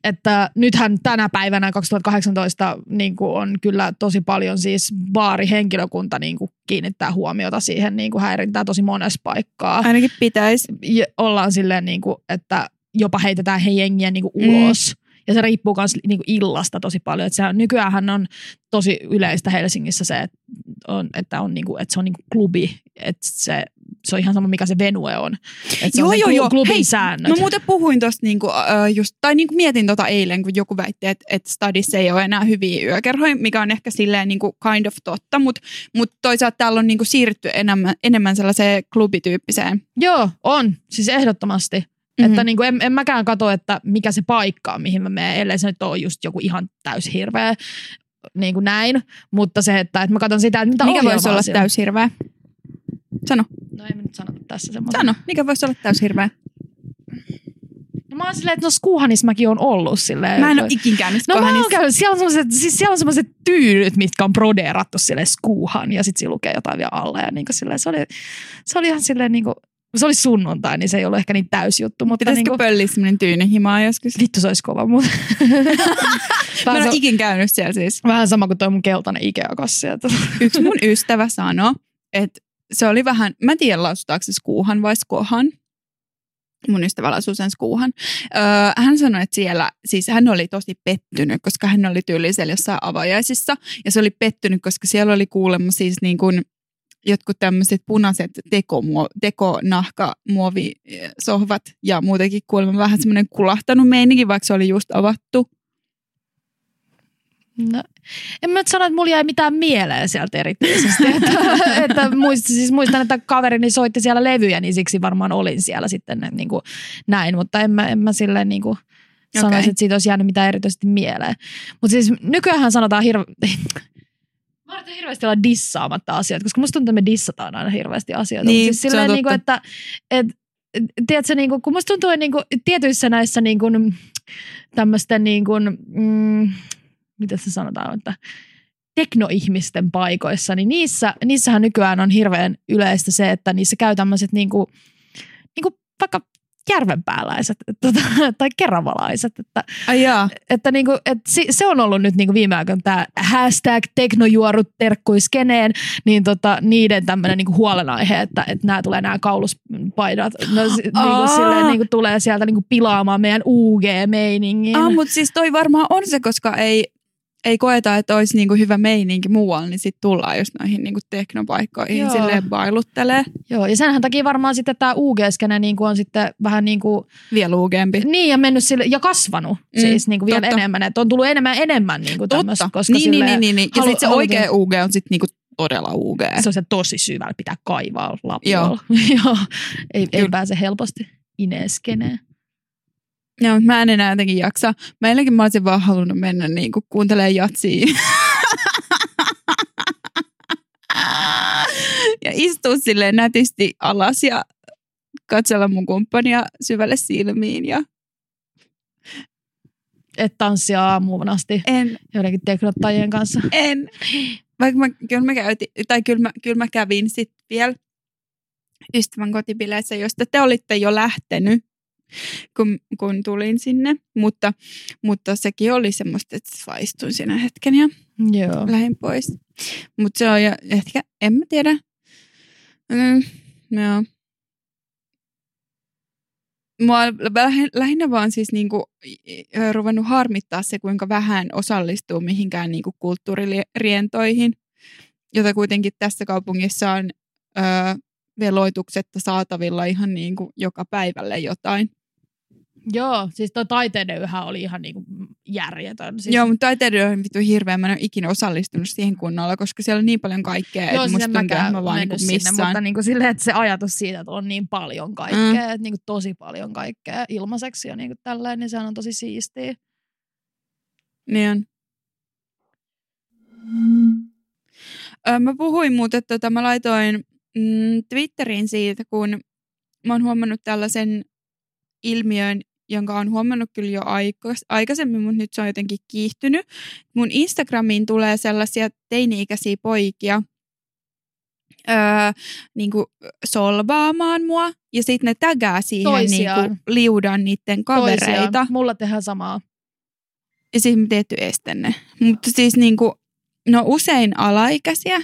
että nythän tänä päivänä 2018 niin kuin on kyllä tosi paljon siis baarihenkilökunta niin kuin kiinnittää huomiota siihen niin kuin häirintää tosi monessa paikkaa. Ainakin pitäisi. Ja ollaan silleen, niin kuin, että jopa heitetään he jengiä niin kuin Mm. ulos. Ja se riippuu myös niin kuin illasta tosi paljon. Että se on, nykyäänhän on tosi yleistä Helsingissä se, että on, että on, niin kuin, että se on niin kuin klubi. Että se, se on ihan sama, mikä se venue on. Että se Joo, on se joo, joo. klubin Hei, säännöt. Mä muuten puhuin tosta niinku, äh, just, tai niinku mietin tota eilen, kun joku väitti, että et stadissa ei ole enää hyviä yökerhoja, mikä on ehkä silleen niinku kind of totta, mutta mut toisaalta täällä on niinku siirrytty enemmän, enemmän sellaiseen klubityyppiseen. Joo, on. Siis ehdottomasti. Mhm. Mm-hmm. Että niin kuin en, en mäkään katso, että mikä se paikka on, mihin mä menen, ellei se nyt ole just joku ihan täys hirveä niin kuin näin. Mutta se, että, että mä katson sitä, että mitä Mikä voisi olla siellä- täyshirveä? Sano, No ei nyt sanota tässä semmoista. sano. Mikä voisi olla täyshirveä? No mä oon silleen, että no Skuhanis mäkin on ollut silleen. Mä en ole ikin käynyt No mä oon käynyt, siellä on semmoiset, siis siellä on semmoiset tyynyt, mitkä on brodeerattu sille skuuhan ja sitten siinä lukee jotain vielä alle ja niin silleen, se oli, se oli ihan silleen niin kuin, se oli sunnuntai, niin se ei ollut ehkä niin täys juttu, mutta Pitäisikö niin kuin, pölliä semmoinen tyynyhimaa joskus? vittu se olisi kova, mutta Mä en ole sa- ikin käynyt siellä siis. vähän sama kuin toi mun keltainen Ikea-kassi. Että, Yksi mun ystävä sanoi, että se oli vähän, mä en tiedä lausutaanko se skuuhan vai skohan. Mun ystävä lausuu sen skuuhan. Öö, hän sanoi, että siellä, siis hän oli tosi pettynyt, koska hän oli tyyli siellä jossain avajaisissa. Ja se oli pettynyt, koska siellä oli kuulemma siis niin kuin jotkut tämmöiset punaiset tekomuo, tekonahkamuovisohvat ja muutenkin kuulemma vähän semmoinen kulahtanut meininki, vaikka se oli just avattu. No, en mä nyt sano, että mulla jäi mitään mieleen sieltä erityisesti. että, että muist, siis muistan, että kaverini soitti siellä levyjä, niin siksi varmaan olin siellä sitten niin kuin näin, mutta en mä, en mä silleen niin kuin sanoisi, Okei. että siitä olisi jäänyt mitään erityisesti mieleen. Mutta siis nykyään sanotaan hirve... Mä yritän hirveästi olla dissaamatta asioita, koska musta tuntuu, että me dissataan aina hirveästi asioita. Niin, Mut siis silleen, niin kuin, että, että tiedätkö, niin kuin, kun musta tuntuu, että niin kuin, tietyissä näissä niin kuin, tämmöisten, niin kuin, mm, mitä se sanotaan, että teknoihmisten paikoissa, niin niissä, niissähän nykyään on hirveän yleistä se, että niissä käy tämmöiset niin kuin, niin kuin vaikka järvenpääläiset tota, tai keravalaiset, että, Ai jaa. että, niinku, et si, se on ollut nyt niinku viime aikoina tämä hashtag teknojuorut terkkuiskeneen, niin tota, niiden tämmöinen niinku huolenaihe, että, että nämä tulee nämä kauluspaidat, no, si, niinku, silleen, niinku, tulee sieltä niinku pilaamaan meidän UG-meiningin. Ah, mutta siis toi varmaan on se, koska ei, ei koeta, että olisi niinku hyvä meininki muualla, niin sitten tullaan just noihin niinku teknopaikkoihin Joo. silleen bailuttelee. Joo, ja senhän takia varmaan sitten tämä UG-skene niin on sitten vähän niin kuin, Vielä luukempi. niin ja mennyt sille, ja kasvanut Mm, siis niin kuin vielä totta. enemmän, että on tullut enemmän enemmän niin kuin tämmöistä, koska niin, niin, silleen niin, niin, niin. Ja halu- sitten se oikea UG on sitten niinku todella UG. se on se tosi syvällä, pitää kaivaa lapiolla. Joo. Joo. ei, ei Kyllä. pääse helposti ineskeneen. Joo, mutta mä en enää jotenkin jaksa. Meilläkin mä olisin vaan halunnut mennä niinku kuuntelemaan jatsia. ja istua silleen nätisti alas ja katsella mun kumppania syvälle silmiin. Ja Et tanssia aamuun asti en, joidenkin teknottajien kanssa. en. Vaikka mä, kyllä mä, käytin, tai kyllä mä, kyllä mä kävin sitten vielä ystävän kotibileissä, josta te olitte jo lähtenyt, kun, kun tulin sinne. Mutta, mutta sekin oli semmoista, että vaistuin siinä hetken ja Joo. lähdin pois. Mutta se on jo, ehkä, en mä tiedä. Mm, joo. Mua lähinnä vaan siis niinku, ruvennut harmittaa se, kuinka vähän osallistuu mihinkään niinku kulttuuririentoihin, jota kuitenkin tässä kaupungissa on ö, veloituksetta saatavilla ihan niinku joka päivälle jotain. Joo, siis tuo taiteiden yhä oli ihan niinku järjetön. Siis, Joo, mutta taiteiden on vittu hirveä. Mä en ole ikinä osallistunut siihen kunnolla, koska siellä on niin paljon kaikkea, että Joo, siis musta en tuntuu, että mä vaan niinku sinne, missään. mutta niinku silleen, että se ajatus siitä, että on niin paljon kaikkea, mm. että niinku tosi paljon kaikkea ilmaiseksi ja niinku tälleen, niin sehän on tosi siistiä. Niin on. Öö, mä puhuin muuten, että tota, mä laitoin mm, Twitteriin siitä, kun mä oon huomannut tällaisen ilmiön, jonka on huomannut kyllä jo aikaisemmin, mutta nyt se on jotenkin kiihtynyt. Mun Instagramiin tulee sellaisia teini-ikäisiä poikia öö, niin kuin solvaamaan mua, ja sitten ne tägää siihen niin kuin, liudan niiden kavereita. Toisiaan. Mulla tehdään samaa. ja siis me tehty estenne. Mutta siis niinku, no usein alaikäisiä.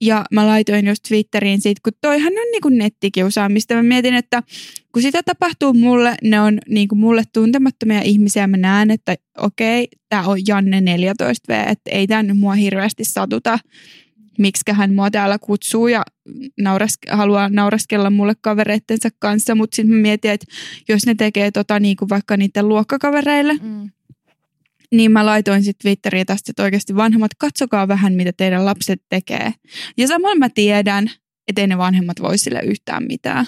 Ja mä laitoin just Twitteriin siitä, kun toihan on niinku nettikiusaamista. Mä mietin, että kun sitä tapahtuu mulle, ne on niinku mulle tuntemattomia ihmisiä. Mä näen, että okei, tää on Janne 14V, että ei tää nyt mua hirveästi satuta. Miksikä hän mua täällä kutsuu ja naurask- haluaa nauraskella mulle kavereittensa kanssa. Mutta sitten mä mietin, että jos ne tekee tota niinku vaikka niiden luokkakavereille, Mm. Niin mä laitoin sitten Twitteriin tästä, että oikeasti vanhemmat, katsokaa vähän, mitä teidän lapset tekee. Ja samalla mä tiedän, että ei ne vanhemmat voi sille yhtään mitään.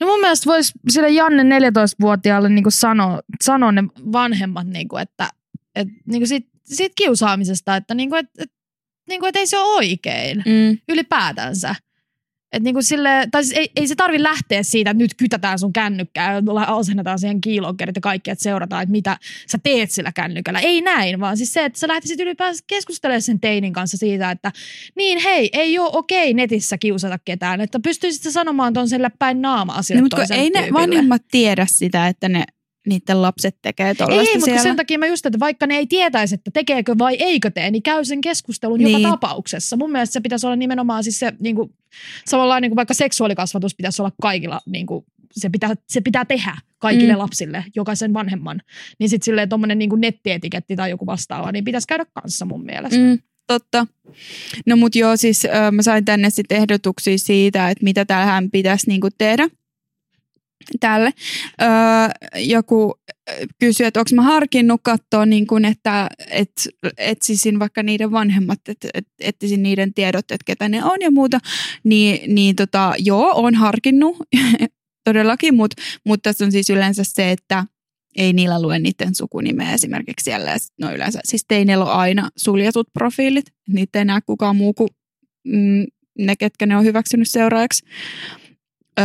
No mun mielestä voisi sille Janne 14-vuotiaalle niinku sanoa, sanoa ne vanhemmat, niinku, että et, niinku siitä, siitä kiusaamisesta, että niinku, et, et, niinku, et ei se ole oikein Mm. ylipäätänsä. Et niinku sille, tai siis ei, ei se tarvi lähteä siitä, että nyt kytätään sun kännykkää, asennetaan siihen kiilokkerit ja kaikki, että seurataan, että mitä sä teet sillä kännykällä. Ei näin, vaan siis se, että sä lähtisit ylipäänsä keskustelemaan sen teinin kanssa siitä, että niin hei, ei ole okei netissä kiusata ketään, että pystyisit sä sanomaan ton sille päin naama sille No, mutta ei ne vanhemmat tiedä sitä, että ne niiden lapset tekee Ei, tollaista ei mutta sen takia mä just, että vaikka ne ei tietäisi, että tekeekö vai eikö tee, niin käy sen keskustelun Niin. joka tapauksessa. Mun mielestä se pitäisi olla nimenomaan siis se, niin kuin, samalla niin kuin vaikka seksuaalikasvatus pitäisi olla kaikilla, niin kuin, se, pitää, se pitää tehdä kaikille Mm. lapsille, jokaisen vanhemman. Niin sitten silleen tommonen niin nettietiketti tai joku vastaava, niin pitäisi käydä kanssa mun mielestä. Mm, totta. No mut joo, siis ö, mä sain tänne sitten ehdotuksia siitä, että mitä tähän pitäisi niinku tehdä tälle. Öö, joku kysyi, että onko mä harkinnut katsoa, niin kun, että et, etsisin vaikka niiden vanhemmat, että et, etsisin niiden tiedot, että ketä ne on ja muuta. Niin, niin tota, joo, on harkinnut todellakin, mutta mut tässä on siis yleensä se, että ei niillä lue niiden sukunimeä esimerkiksi siellä. No yleensä, siis teineillä on aina suljetut profiilit. Niitä ei näe kukaan muu kuin mm, ne, ketkä ne on hyväksynyt seuraajaksi. Öö,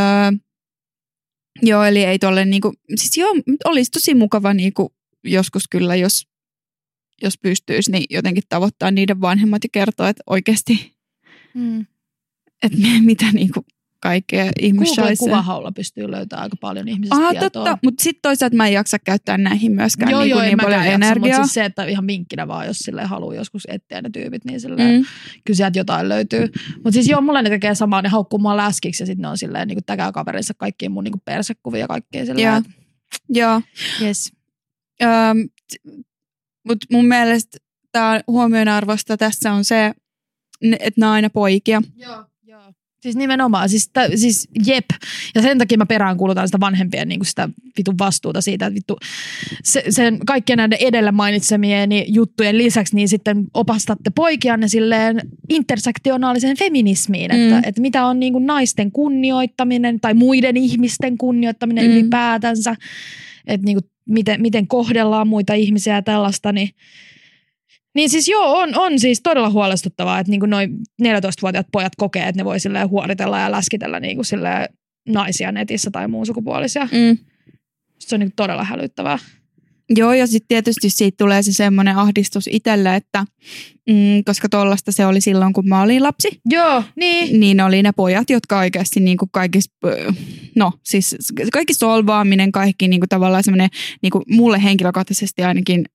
joo, eli ei tolle niinku, siis joo, olisi tosi mukava niinku joskus kyllä, jos, jos pystyisi, niin jotenkin tavoittaa niiden vanhemmat ja kertoa, että oikeasti, Mm. että mitä niinku kaikkea ihmissaisi. kuvahaulla pystyy löytämään aika paljon ihmisistä Aha, tietoa. totta, mutta sitten toisaalta mä en jaksa käyttää näihin myöskään Joo, niinku joo, niin paljon jaksa, energiaa. mutta siis se, että ihan vinkkinä vaan, jos sille haluaa joskus etsiä ne tyypit, niin silleen, mm. kyllä sieltä jotain löytyy. Mutta siis joo, mulle ne tekee samaa, ne haukkuu mua läskiksi ja sitten ne on silleen niin täkää kaverinsa kaikkiin mun niin persekuvia ja kaikkea silleen. Joo. Joo. Yes. Öm, t- Mutta mun mielestä tämä huomionarvosta tässä on se, että nämä on aina poikia. Joo. Siis nimenomaan, siis, tä, siis jep. Ja sen takia mä peräänkuulutan sitä vanhempien niin sitä vitun vastuuta siitä, että vittu se, sen kaikkien näiden edellä mainitsemieni juttujen lisäksi, niin sitten opastatte poikianne silleen intersektionaaliseen feminismiin, Mm. että, että mitä on niin kuin naisten kunnioittaminen tai muiden ihmisten kunnioittaminen mm. ylipäätänsä, että niin kuin miten, miten kohdellaan muita ihmisiä ja tällaista, niin niin siis joo, on, on siis todella huolestuttavaa, että niinku noin 14-vuotiaat pojat kokee, että ne voi silleen huoritella ja läskitellä niinku silleen naisia netissä tai muun sukupuolisia. Mm. Se on niinku todella hälyttävää. Joo, ja sitten tietysti siitä tulee se semmoinen ahdistus itselle, että mm, koska tollasta se oli silloin, kun mä olin lapsi, Joo, niin. niin oli ne pojat, jotka oikeasti niin kuin kaikissa, ö, no siis kaikki solvaaminen, kaikki niin kuin tavallaan semmoinen, niin kuin mulle henkilökohtaisesti ainakin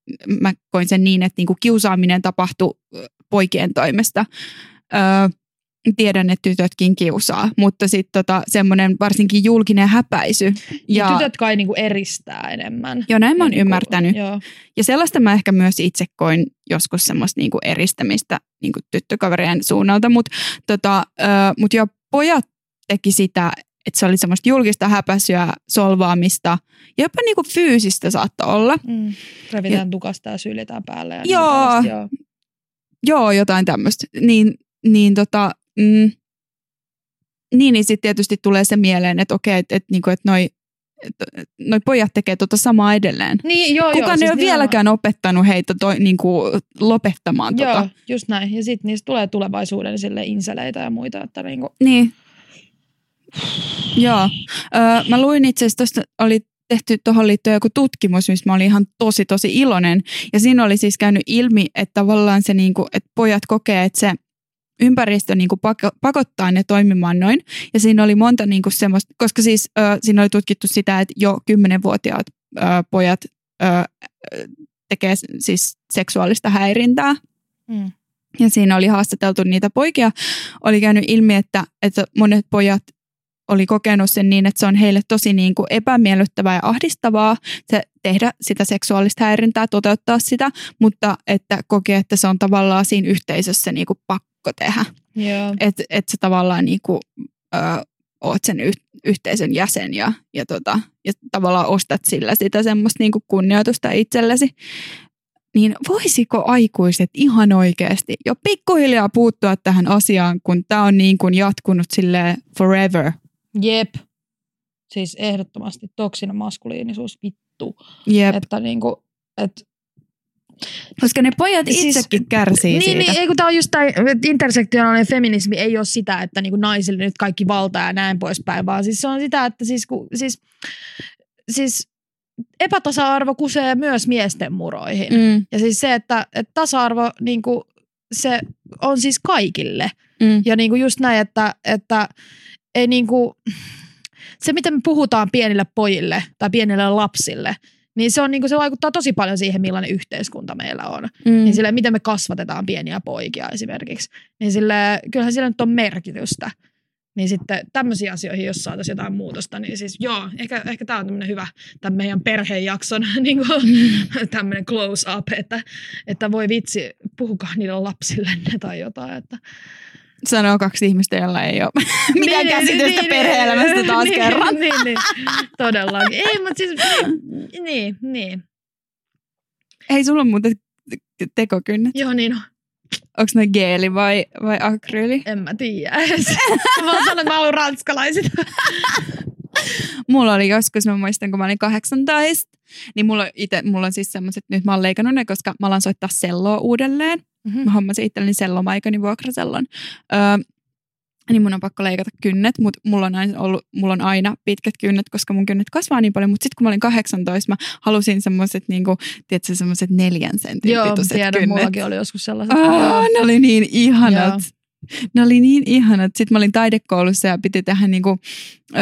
mä koin sen niin, että niin kuin kiusaaminen tapahtui poikien toimesta. Öö, tiedän, että tytötkin kiusaa, mutta sitten tota, semmoinen varsinkin julkinen häpäisy. Ja tytöt kai niinku eristää enemmän. Joo, näin mä oon Niinku, ymmärtänyt. Joo. Ja sellaista mä ehkä myös itse koin joskus semmoista niinku eristämistä niinku tyttökaverien suunnalta, mutta tota, mut jo pojat teki sitä, että se oli semmoista julkista häpäisyä, solvaamista ja jopa niinku fyysistä saattoi olla. Mm. Revitään tukasta ja syljetään päälle. Ja niinku Joo. tällaista, joo. Joo, jotain tämmöistä. Niin, niin tota, mm, niin, niin sitten tietysti tulee se mieleen, että okei, että et, niinku, et noi, et, noi pojat tekee tota samaa edelleen. Niin, joo, Kukaan joo, ei siis ole vieläkään opettanut heitä toi, niinku, lopettamaan tota. Joo, just näin. Ja sitten niistä tulee tulevaisuuden sille inseleitä ja muita. Että niinku, Niin. Joo. Öö, mä luin itse asiassa, tuosta oli tehty tuohon liittyen joku tutkimus, missä mä olin ihan tosi tosi iloinen. Ja siinä oli siis käynyt ilmi, että tavallaan se, niinku, että pojat kokee, että se ympäristö niinku pako- pakottaa ne toimimaan noin. Ja siinä oli monta niinku semmoista, koska siis ö, siinä oli tutkittu sitä, että jo kymmenenvuotiaat ö, pojat ö, tekee siis seksuaalista häirintää. mm. Ja siinä oli haastateltu niitä poikia. Oli käynyt ilmi, että, että monet pojat oli kokenut sen niin, että se on heille tosi niin kuin epämiellyttävää ja ahdistavaa se tehdä sitä seksuaalista häirintää, toteuttaa sitä, mutta että kokee, että se on tavallaan siinä yhteisössä niin kuin pakko tehdä. Joo. Että et sä tavallaan niin kuin, ö, oot sen yh- yhteisön jäsen ja, ja, tota, ja tavallaan ostat sillä sitä semmoista niin kuin kunnioitusta itsellesi. Niin voisiko aikuiset ihan oikeasti jo pikkuhiljaa puuttua tähän asiaan, kun tämä on niin kuin jatkunut sille forever. Jep. Siis ehdottomasti toksinen maskuliinisuus vittu. Jep. Että niinku, et, Koska ne pojat Siis- itsekin kärsii niin, siitä. niin, ei kun tää on just tää, että intersektionaalinen feminismi ei ole sitä, että niinku naisille nyt kaikki valta ja näin poispäin, vaan siis se on sitä, että siis, ku, siis, siis epätasa-arvo kusee myös miesten muroihin. Mm, Ja siis se, että, että tasa-arvo niinku, se on siis kaikille. mm, Ja niinku just näin, että, että ei niinku, se miten me puhutaan pienille pojille tai pienille lapsille, niin se, on niinku, se vaikuttaa tosi paljon siihen, millainen yhteiskunta meillä on. mm. Niin sille, miten me kasvatetaan pieniä poikia esimerkiksi. Niin sille, kyllähän sillä nyt on merkitystä. Niin sitten tämmöisiin asioihin, jos saataisiin jotain muutosta, niin siis joo, ehkä, ehkä tämä on tämmöinen hyvä tämän meidän perheenjakson niin tämmöinen close up, että, että voi vitsi, puhukaa niille lapsillenne tai jotain. Että. Sanoo kaksi ihmistä, jolla ei ole mitään käsitystä perhe-elämästä taas niin, kerran. Niin, niin, todellakin. Ei, mutta siis, niin, niin, niin. Hei, sulla on muuten tekokynnet. Joo, niin on. Onko ne geeli vai, vai akryyli? En mä tiedä. mä vaan sanon, että mä haluan ranskalaiset. Mulla oli joskus, mä muistan, kun mä olin 18, niin mulla, ite, mulla on siis semmoiset, nyt mä oon leikannut ne, koska mä alan soittaa selloa uudelleen. Mä hommasin itselleni sellomaikani vuokrasellon. Öö, niin mun on pakko leikata kynnet, mutta mulla on aina ollut, mulla on aina pitkät kynnet, koska mun kynnet kasvaa niin paljon. Mutta sitten kun mä olin 18, mä halusin semmoiset, niinku, tiedätkö, semmoiset neljän sentin Joo, pituiset tiedän, kynnet. mullakin oli joskus sellaiset. Oh, Joo. ne oli niin ihanat. Joo. Ne oli niin ihanat. Sitten mä olin taidekoulussa ja piti tehdä niinku,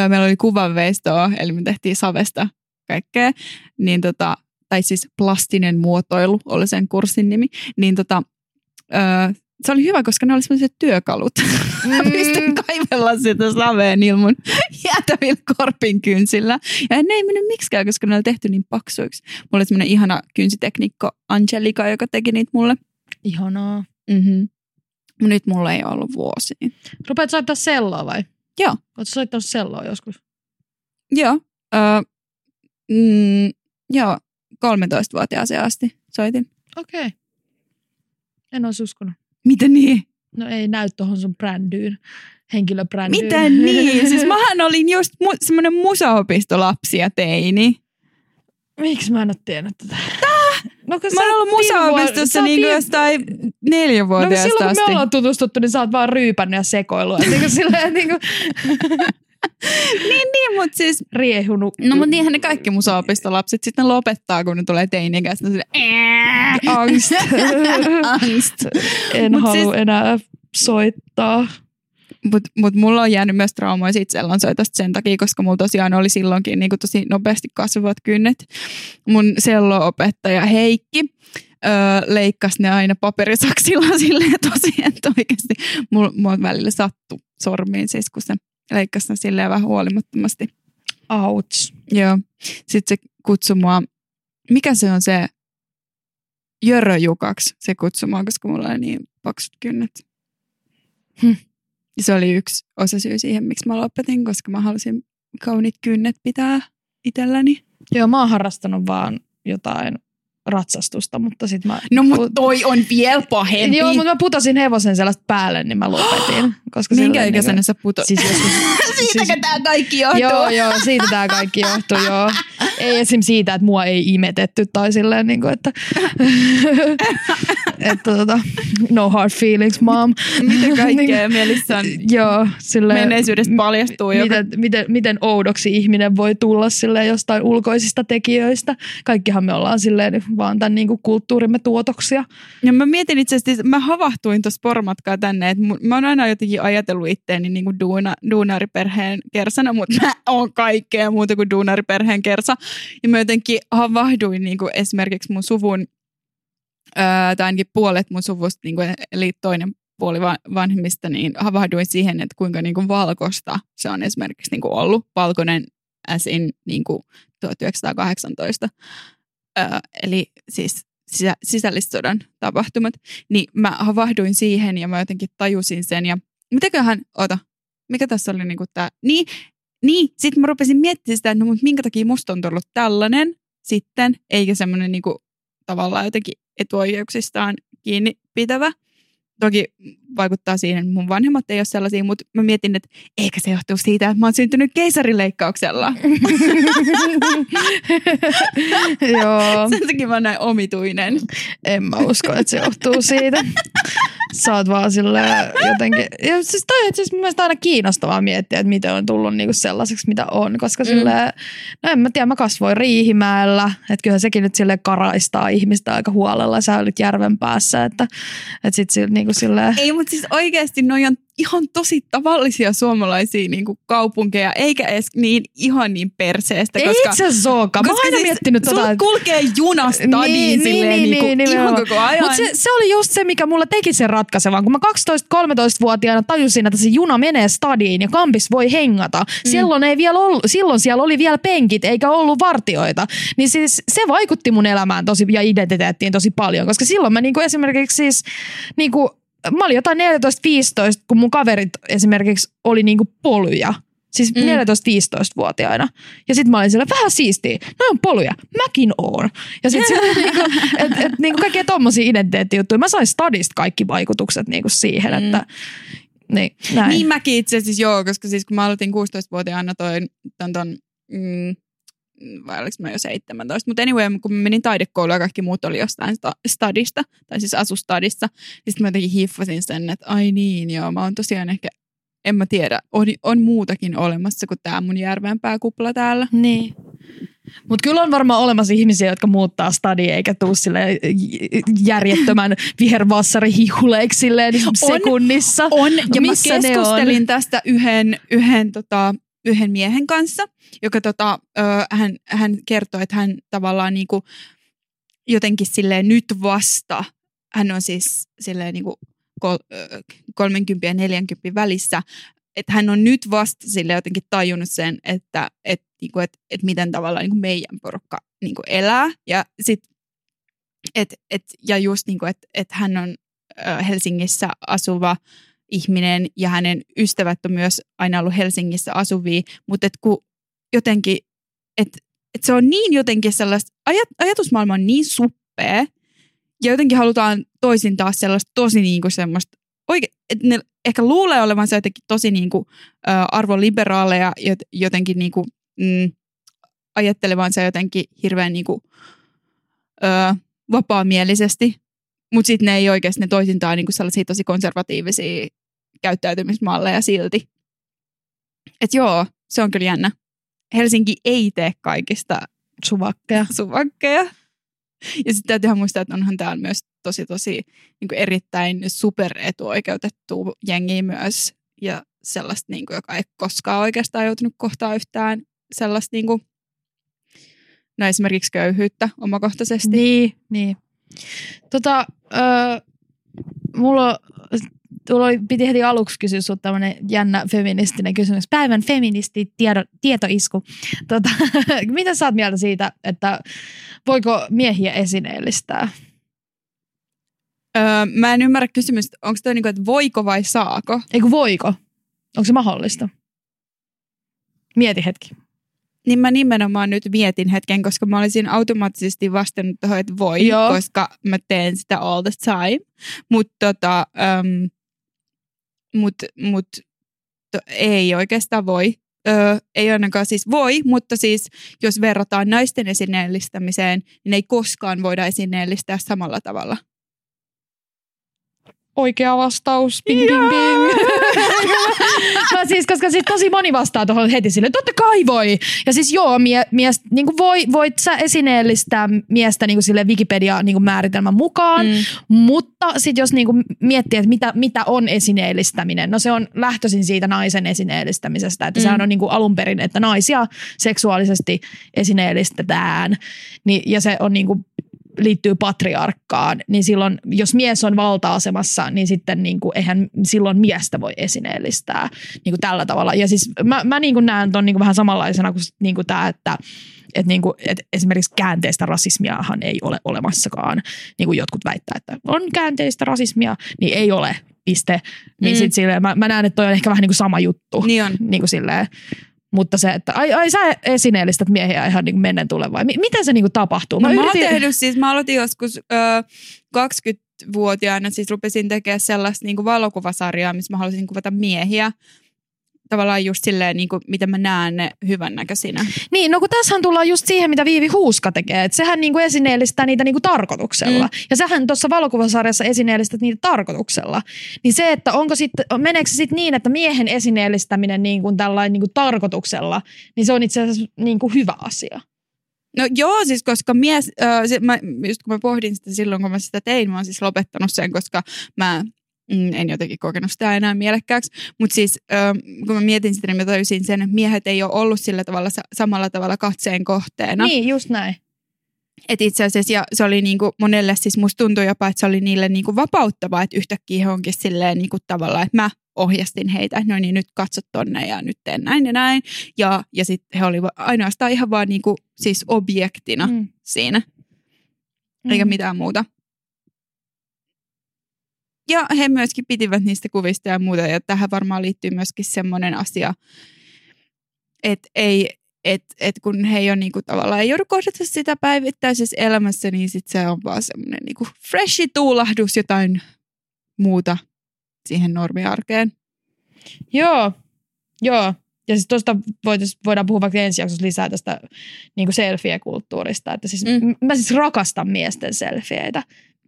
meillä oli kuvanveistoa, eli me tehtiin savesta kaikkea. Niin tota, tai siis plastinen muotoilu oli sen kurssin nimi. Niin tota, se oli hyvä, koska ne oli sellaiset työkalut. Mm. Pystyn kaivella sitä savea niillä mun jäätävillä korpin kynsillä. Ja ne ei mennyt miksikään, koska ne oli tehty niin paksuiksi. Mulla oli semmoinen ihana kynsiteknikko Angelika, joka teki niitä mulle. Ihanaa. Mm-hmm. Nyt mulla ei ollut vuosiin. Rupeat soittaa selloa vai? Joo. Oletko soittanut selloa joskus? Joo. Öö, mm, joo, 13-vuotiaaseen asti soitin. Okei. Okay. En olisi uskonut. Miten niin? No ei näy tuohon sun brändyyn, henkilöbrändyyn. Miten niin? Siis mähän olin just mu- semmoinen musaopistolapsi ja teini. Miksi mä en ole tiennyt tätä? No, kun Mä oon ollut musaopistossa niin kuin jostain No neljänvuotiaasta silloin kun asti. me ollaan tutustuttu, niin sä oot vaan ryypännyt ja sekoillut. Et niinku silleen niinku Niin, niin, mutta siis... riehunut. No mutta niinhän ne kaikki musaopistolapset sitten lopettaa, kun ne tulee teini-ikäisenä sille Angst. angst. en Mut halua siis- enää soittaa. Mutta mut mulla on jäänyt myös traumaa siitä sellonsoitosta sen takia, koska mulla tosiaan oli silloinkin niin tosi nopeasti kasvavat kynnet. Mun selloopettaja Heikki öö, leikkasi ne aina paperisaksilla silleen tosi, että oikeasti mulla, mulla välillä sattu sormiin siis, kun se leikkasi ne silleen vähän huolimattomasti. Ouch. Joo. Sitten se kutsui mua, mikä se on se Jörö Jukaksi, se kutsui mua, koska mulla oli niin paksut kynnet. Hm. Se oli yksi osa syy siihen, miksi mä lopetin, koska mä halusin kauniit kynnet pitää itselläni. Joo, mä oon harrastanut vaan jotain ratsastusta, mutta sit mä... No mut toi on vielä pahempi. Joo, mutta mä putosin hevosen sellaista päälle, niin mä lopetin. Koska Minkä silloin ikäisenä niinku- sä puto... Siis joskus, Siitäkö tää kaikki johtuu? Joo, joo, siitä tämä kaikki johtuu, joo. Ei esim. siitä, että mua ei imetetty tai silleen, niin kuin, että, että tota, no hard feelings, mom. Mitä kaikkea mielissä on Joo, silleen, menneisyydestä paljastuu? Joka... miten, miten, miten oudoksi ihminen voi tulla silleen jostain ulkoisista tekijöistä. Kaikkihan me ollaan silleen vaan tämän niin kuin kulttuurimme tuotoksia. Ja mä mietin itse asiassa, mä havahtuin tuossa pormatkaa tänne, että mä oon aina jotenkin ajatellut itteeni niin kuin duuna, duunariperheen kersana, mutta mä oon kaikkea muuta kuin duunariperheen kersa. Ja mä jotenkin havahduin niin kuin esimerkiksi mun suvun, ää, tai ainakin puolet mun suvusta, niin kuin, eli toinen puoli va- vanhemmista, niin havahduin siihen, että kuinka niin kuin valkosta se on esimerkiksi niin kuin ollut. Valkoinen as in niin kuin 1918. Ää, eli siis sisä, sisällissodan tapahtumat, niin mä havahduin siihen ja mä jotenkin tajusin sen. Ja mitäköhän, ota, mikä tässä oli niinku tää, niin, niin sitten mä rupesin miettimään sitä, että no, mutta minkä takia musta on tullut tällainen sitten, eikä semmoinen niinku tavallaan jotenkin etuoikeuksistaan kiinni pitävä. Toki vaikuttaa siihen, että mun vanhemmat ei ole sellaisia, mutta mä mietin, että eikä se johtuu siitä, että mä oon syntynyt keisarileikkauksella. Joo, Sen takia mä oon näin omituinen. en mä usko, että se johtuu siitä. Sä oot vaan silleen jotenkin... Ja siis toi on siis mun mielestä aina kiinnostavaa miettiä, että miten on tullut niinku sellaiseksi, mitä on. Koska Mm. silleen, no en mä tiedä, mä kasvoin Riihimäellä. Että kyllähän sekin nyt sille karaistaa ihmistä aika huolella. Sä olit järven päässä, että, että sit sille, niinku silleen... Ei, mutta siis oikeasti noi on ihan tosi tavallisia suomalaisia niin kuin kaupunkeja, eikä edes niin ihan niin perseestä. Ei koska, itse asiassa olekaan. Mä oon aina miettinyt sul tota, että- kulkee juna stadiin niin, silleen niin, niin, niin, ihan nimenomaan. koko ajan. Mutta se, se oli just se, mikä mulla teki sen ratkaisevan. Kun mä 12-13-vuotiaana tajusin, että se juna menee stadiin ja kampis voi hengata. Mm. Silloin, ei vielä ollut, silloin siellä oli vielä penkit eikä ollut vartioita. Niin siis se vaikutti mun elämään tosi ja identiteettiin tosi paljon. Koska silloin mä niinku esimerkiksi siis niinku, mä olin jotain 14-15, kun mun kaverit esimerkiksi oli niinku poluja. Siis Mm. 14-15-vuotiaina. Ja sitten mä olin siellä, vähän siistiä, no on poluja, mäkin oon. Ja sitten niinku, et, et, niinku kaikkea tommosia identiteettijuttuja. Mä sain stadista kaikki vaikutukset niinku siihen, Mm. että niin, näin. Niin mäkin itse asiassa joo, koska siis kun mä aloitin 16-vuotiaana toi, ton, ton mm, vai oliko mä jo 17, mutta anyway, kun mä menin taidekouluun ja kaikki muut oli jostain sta- stadista, tai siis asustadissa, niin sitten mä jotenkin hiffasin sen, että ai niin, joo, mä oon tosiaan ehkä, en mä tiedä, on, on muutakin olemassa kuin tää mun järvenpääkupla täällä. Niin. Mutta kyllä on varmaan olemassa ihmisiä, jotka muuttaa stadia eikä tuu sille järjettömän vihervassarihihuleiksi silleen sekunnissa. On, ja mä missä ne keskustelin on? tästä yhden, yhden, tota, yhden miehen kanssa, joka tota, ö, hän, hän kertoi, että hän tavallaan niinku, jotenkin silleen nyt vasta, hän on siis silleen niinku kol, ö, 30 ja 40 välissä, että hän on nyt vasta sille jotenkin tajunnut sen, että et, niinku, et, et miten tavallaan niinku meidän porukka niinku elää. Ja, sit, et, et, ja just niinku, että et hän on ö, Helsingissä asuva ihminen ja hänen ystävät on myös aina ollut Helsingissä asuvia, mutta kun jotenkin, että et se on niin jotenkin sellaista, ajat, ajatusmaailma on niin suppea, ja jotenkin halutaan toisin taas sellaista tosi niinku semmoista, oike, että ne ehkä luulee olevansa jotenkin tosi niinku, ä, arvoliberaaleja, jot- jotenkin niinku, mm, ajattelevansa jotenkin hirveän niinku, ö, vapaamielisesti, mutta sitten ne ei oikeasti, ne toisintaan niinku sellaisia tosi konservatiivisia käyttäytymismalleja silti. Et joo, se on kyllä jännä. Helsinki ei tee kaikista Suvakkeja. suvakkeja. Ja sitten täytyyhän muistaa, että onhan täällä myös tosi tosi niin kuin erittäin superetuoikeutettu jengi myös. Ja sellaista, niin kuin, joka ei koskaan oikeastaan joutunut kohtaa yhtään sellaista, niin kuin, no esimerkiksi köyhyyttä omakohtaisesti. Niin, niin. Tota, öö, mulla, mulla oli, piti heti aluksi kysyä sinulta tämmöinen jännä feministinen kysymys. Päivän feministi tiedo, tietoisku. Tota, mitä sä oot mieltä siitä, että voiko miehiä esineellistää? Öö, mä en ymmärrä kysymystä, onko toi niin kuin, että voiko vai saako? Eikö voiko? Onko se mahdollista? Mieti hetki. Niin mä nimenomaan nyt mietin hetken, koska mä olisin automaattisesti vastannut tuohon, että voi, Joo. koska mä teen sitä all the time. Mutta tota, um, mut, mut, ei oikeastaan voi. Ö, ei ainakaan siis voi, mutta siis jos verrataan naisten esineellistämiseen, niin ei koskaan voida esineellistää samalla tavalla. Oikea vastaus. Ping, ping, ping. Mä siis, koska siis tosi moni vastaa tuohon heti silleen, totta kai voi. Ja siis joo, mie, mies, niin kuin voi, voit sä esineellistää miestä niin kuin sille Wikipedia niin kuin määritelmän mukaan, mm. mutta sitten jos niin kuin miettii, että mitä, mitä on esineellistäminen, no se on lähtöisin siitä naisen esineellistämisestä, että mm. sehän on niin kuin alun perin, että naisia seksuaalisesti esineellistetään, niin, ja se on niin kuin liittyy patriarkkaan, niin silloin, jos mies on valta-asemassa, niin sitten niin kuin, eihän silloin miestä voi esineellistää niin kuin tällä tavalla. Ja siis mä, mä niin kuin näen ton niin kuin vähän samanlaisena kuin, niin kuin tämä, että et niin kuin, et esimerkiksi käänteistä rasismiahan ei ole olemassakaan. Niin kuin jotkut väittää, että on käänteistä rasismia, niin ei ole, piste. Niin mm. sit silleen, mä, mä näen, että toi on ehkä vähän niin kuin sama juttu. Niin on. Niin kuin silleen, mutta se, että ai, ai sä esineellistät miehiä ihan niin kuin mennen tullen vai? M- miten se niin kuin tapahtuu? No, mä, mä oon tehnyt siis, mä aloitin joskus ö, 20-vuotiaana, siis rupesin tekemään sellaista niin kuin valokuvasarjaa, missä mä halusin kuvata miehiä. Tavallaan just silleen, niin kuin, miten mä näen ne hyvännäköisinä. Niin, no kun tässähän tullaan just siihen, mitä Viivi Huuska tekee, että sehän niinku esineellistää niitä niinku tarkoituksella. Mm. Ja sähän tuossa valokuvasarjassa esineellistät niitä tarkoituksella. Niin se, että onko sitten, meneekö se sitten niin, että miehen esineellistäminen niinku tällainen niinku tarkoituksella, niin se on itse asiassa niinku hyvä asia. No joo, siis koska mies, äh, se, mä, just kun mä pohdin sitä silloin, kun mä sitä tein, mä oon siis lopettanut sen, koska mä mm, en jotenkin kokenut sitä enää mielekkääksi. Mutta siis kun mä mietin sitä, niin mä tajusin sen, että miehet ei ole ollut sillä tavalla sa- samalla tavalla katseen kohteena. Niin, just näin. Et itse asiassa ja se oli niinku monelle, siis musta tuntui jopa, että se oli niille niinku vapauttavaa, että yhtäkkiä he onkin silleen niinku tavallaan, että mä ohjastin heitä, että no niin nyt katsot tonne ja nyt teen näin ja näin. Ja, ja sitten he olivat ainoastaan ihan vaan niinku, siis objektina. Mm. siinä, eikä Mm. mitään muuta. Ja he myöskin pitivät niistä kuvista ja muuta, ja tähän varmaan liittyy myöskin semmoinen asia, että ei, et, et kun he ei ole niinku tavallaan ei joudu kohdata sitä päivittäisessä elämässä, niin sit se on vaan semmoinen niinku freshi tuulahdus jotain muuta siihen normiarkeen. Joo, joo. Ja siis tuosta voidaan puhua vaikka ensi jaksossa lisää tästä niin kuin selfie-kulttuurista. Että siis, mm. Mä siis rakastan miesten selfieitä.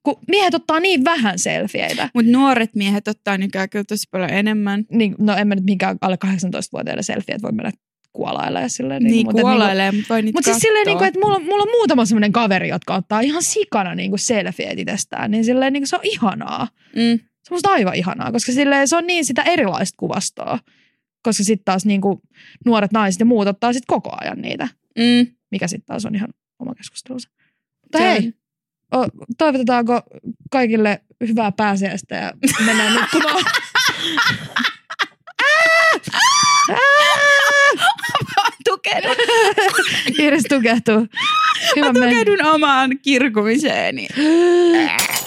Kun miehet ottaa niin vähän selfieitä. Mutta nuoret miehet ottaa nykyään kyllä tosi paljon enemmän. Niin, no en mä nyt minkään alle 18-vuotiaille selfieet voi mennä kuolailla ja silleen. Niin, niin kuolailee, mutta voi niitä Mutta siis silleen, niin kuin, että mulla, on- mulla on muutama sellainen kaveri, jotka ottaa ihan sikana niin kuin selfieet itsestään. Niin silleen, niin kuin se on ihanaa. Mm. Se on musta aivan ihanaa, koska silleen, se on niin sitä erilaista kuvastoa. Koska sitten taas niin kuin, nuoret naiset ja muut ottaa sitten koko ajan niitä. Mm. Mikä sitten taas on ihan oma keskustelunsa. Mutta hei, toivotetaanko kaikille hyvää pääsiäistä ja mennään nukkumaan. Tukehdun, Iris tukehtuu. Hyvä mä tukehdun omaan kirkumiseeni.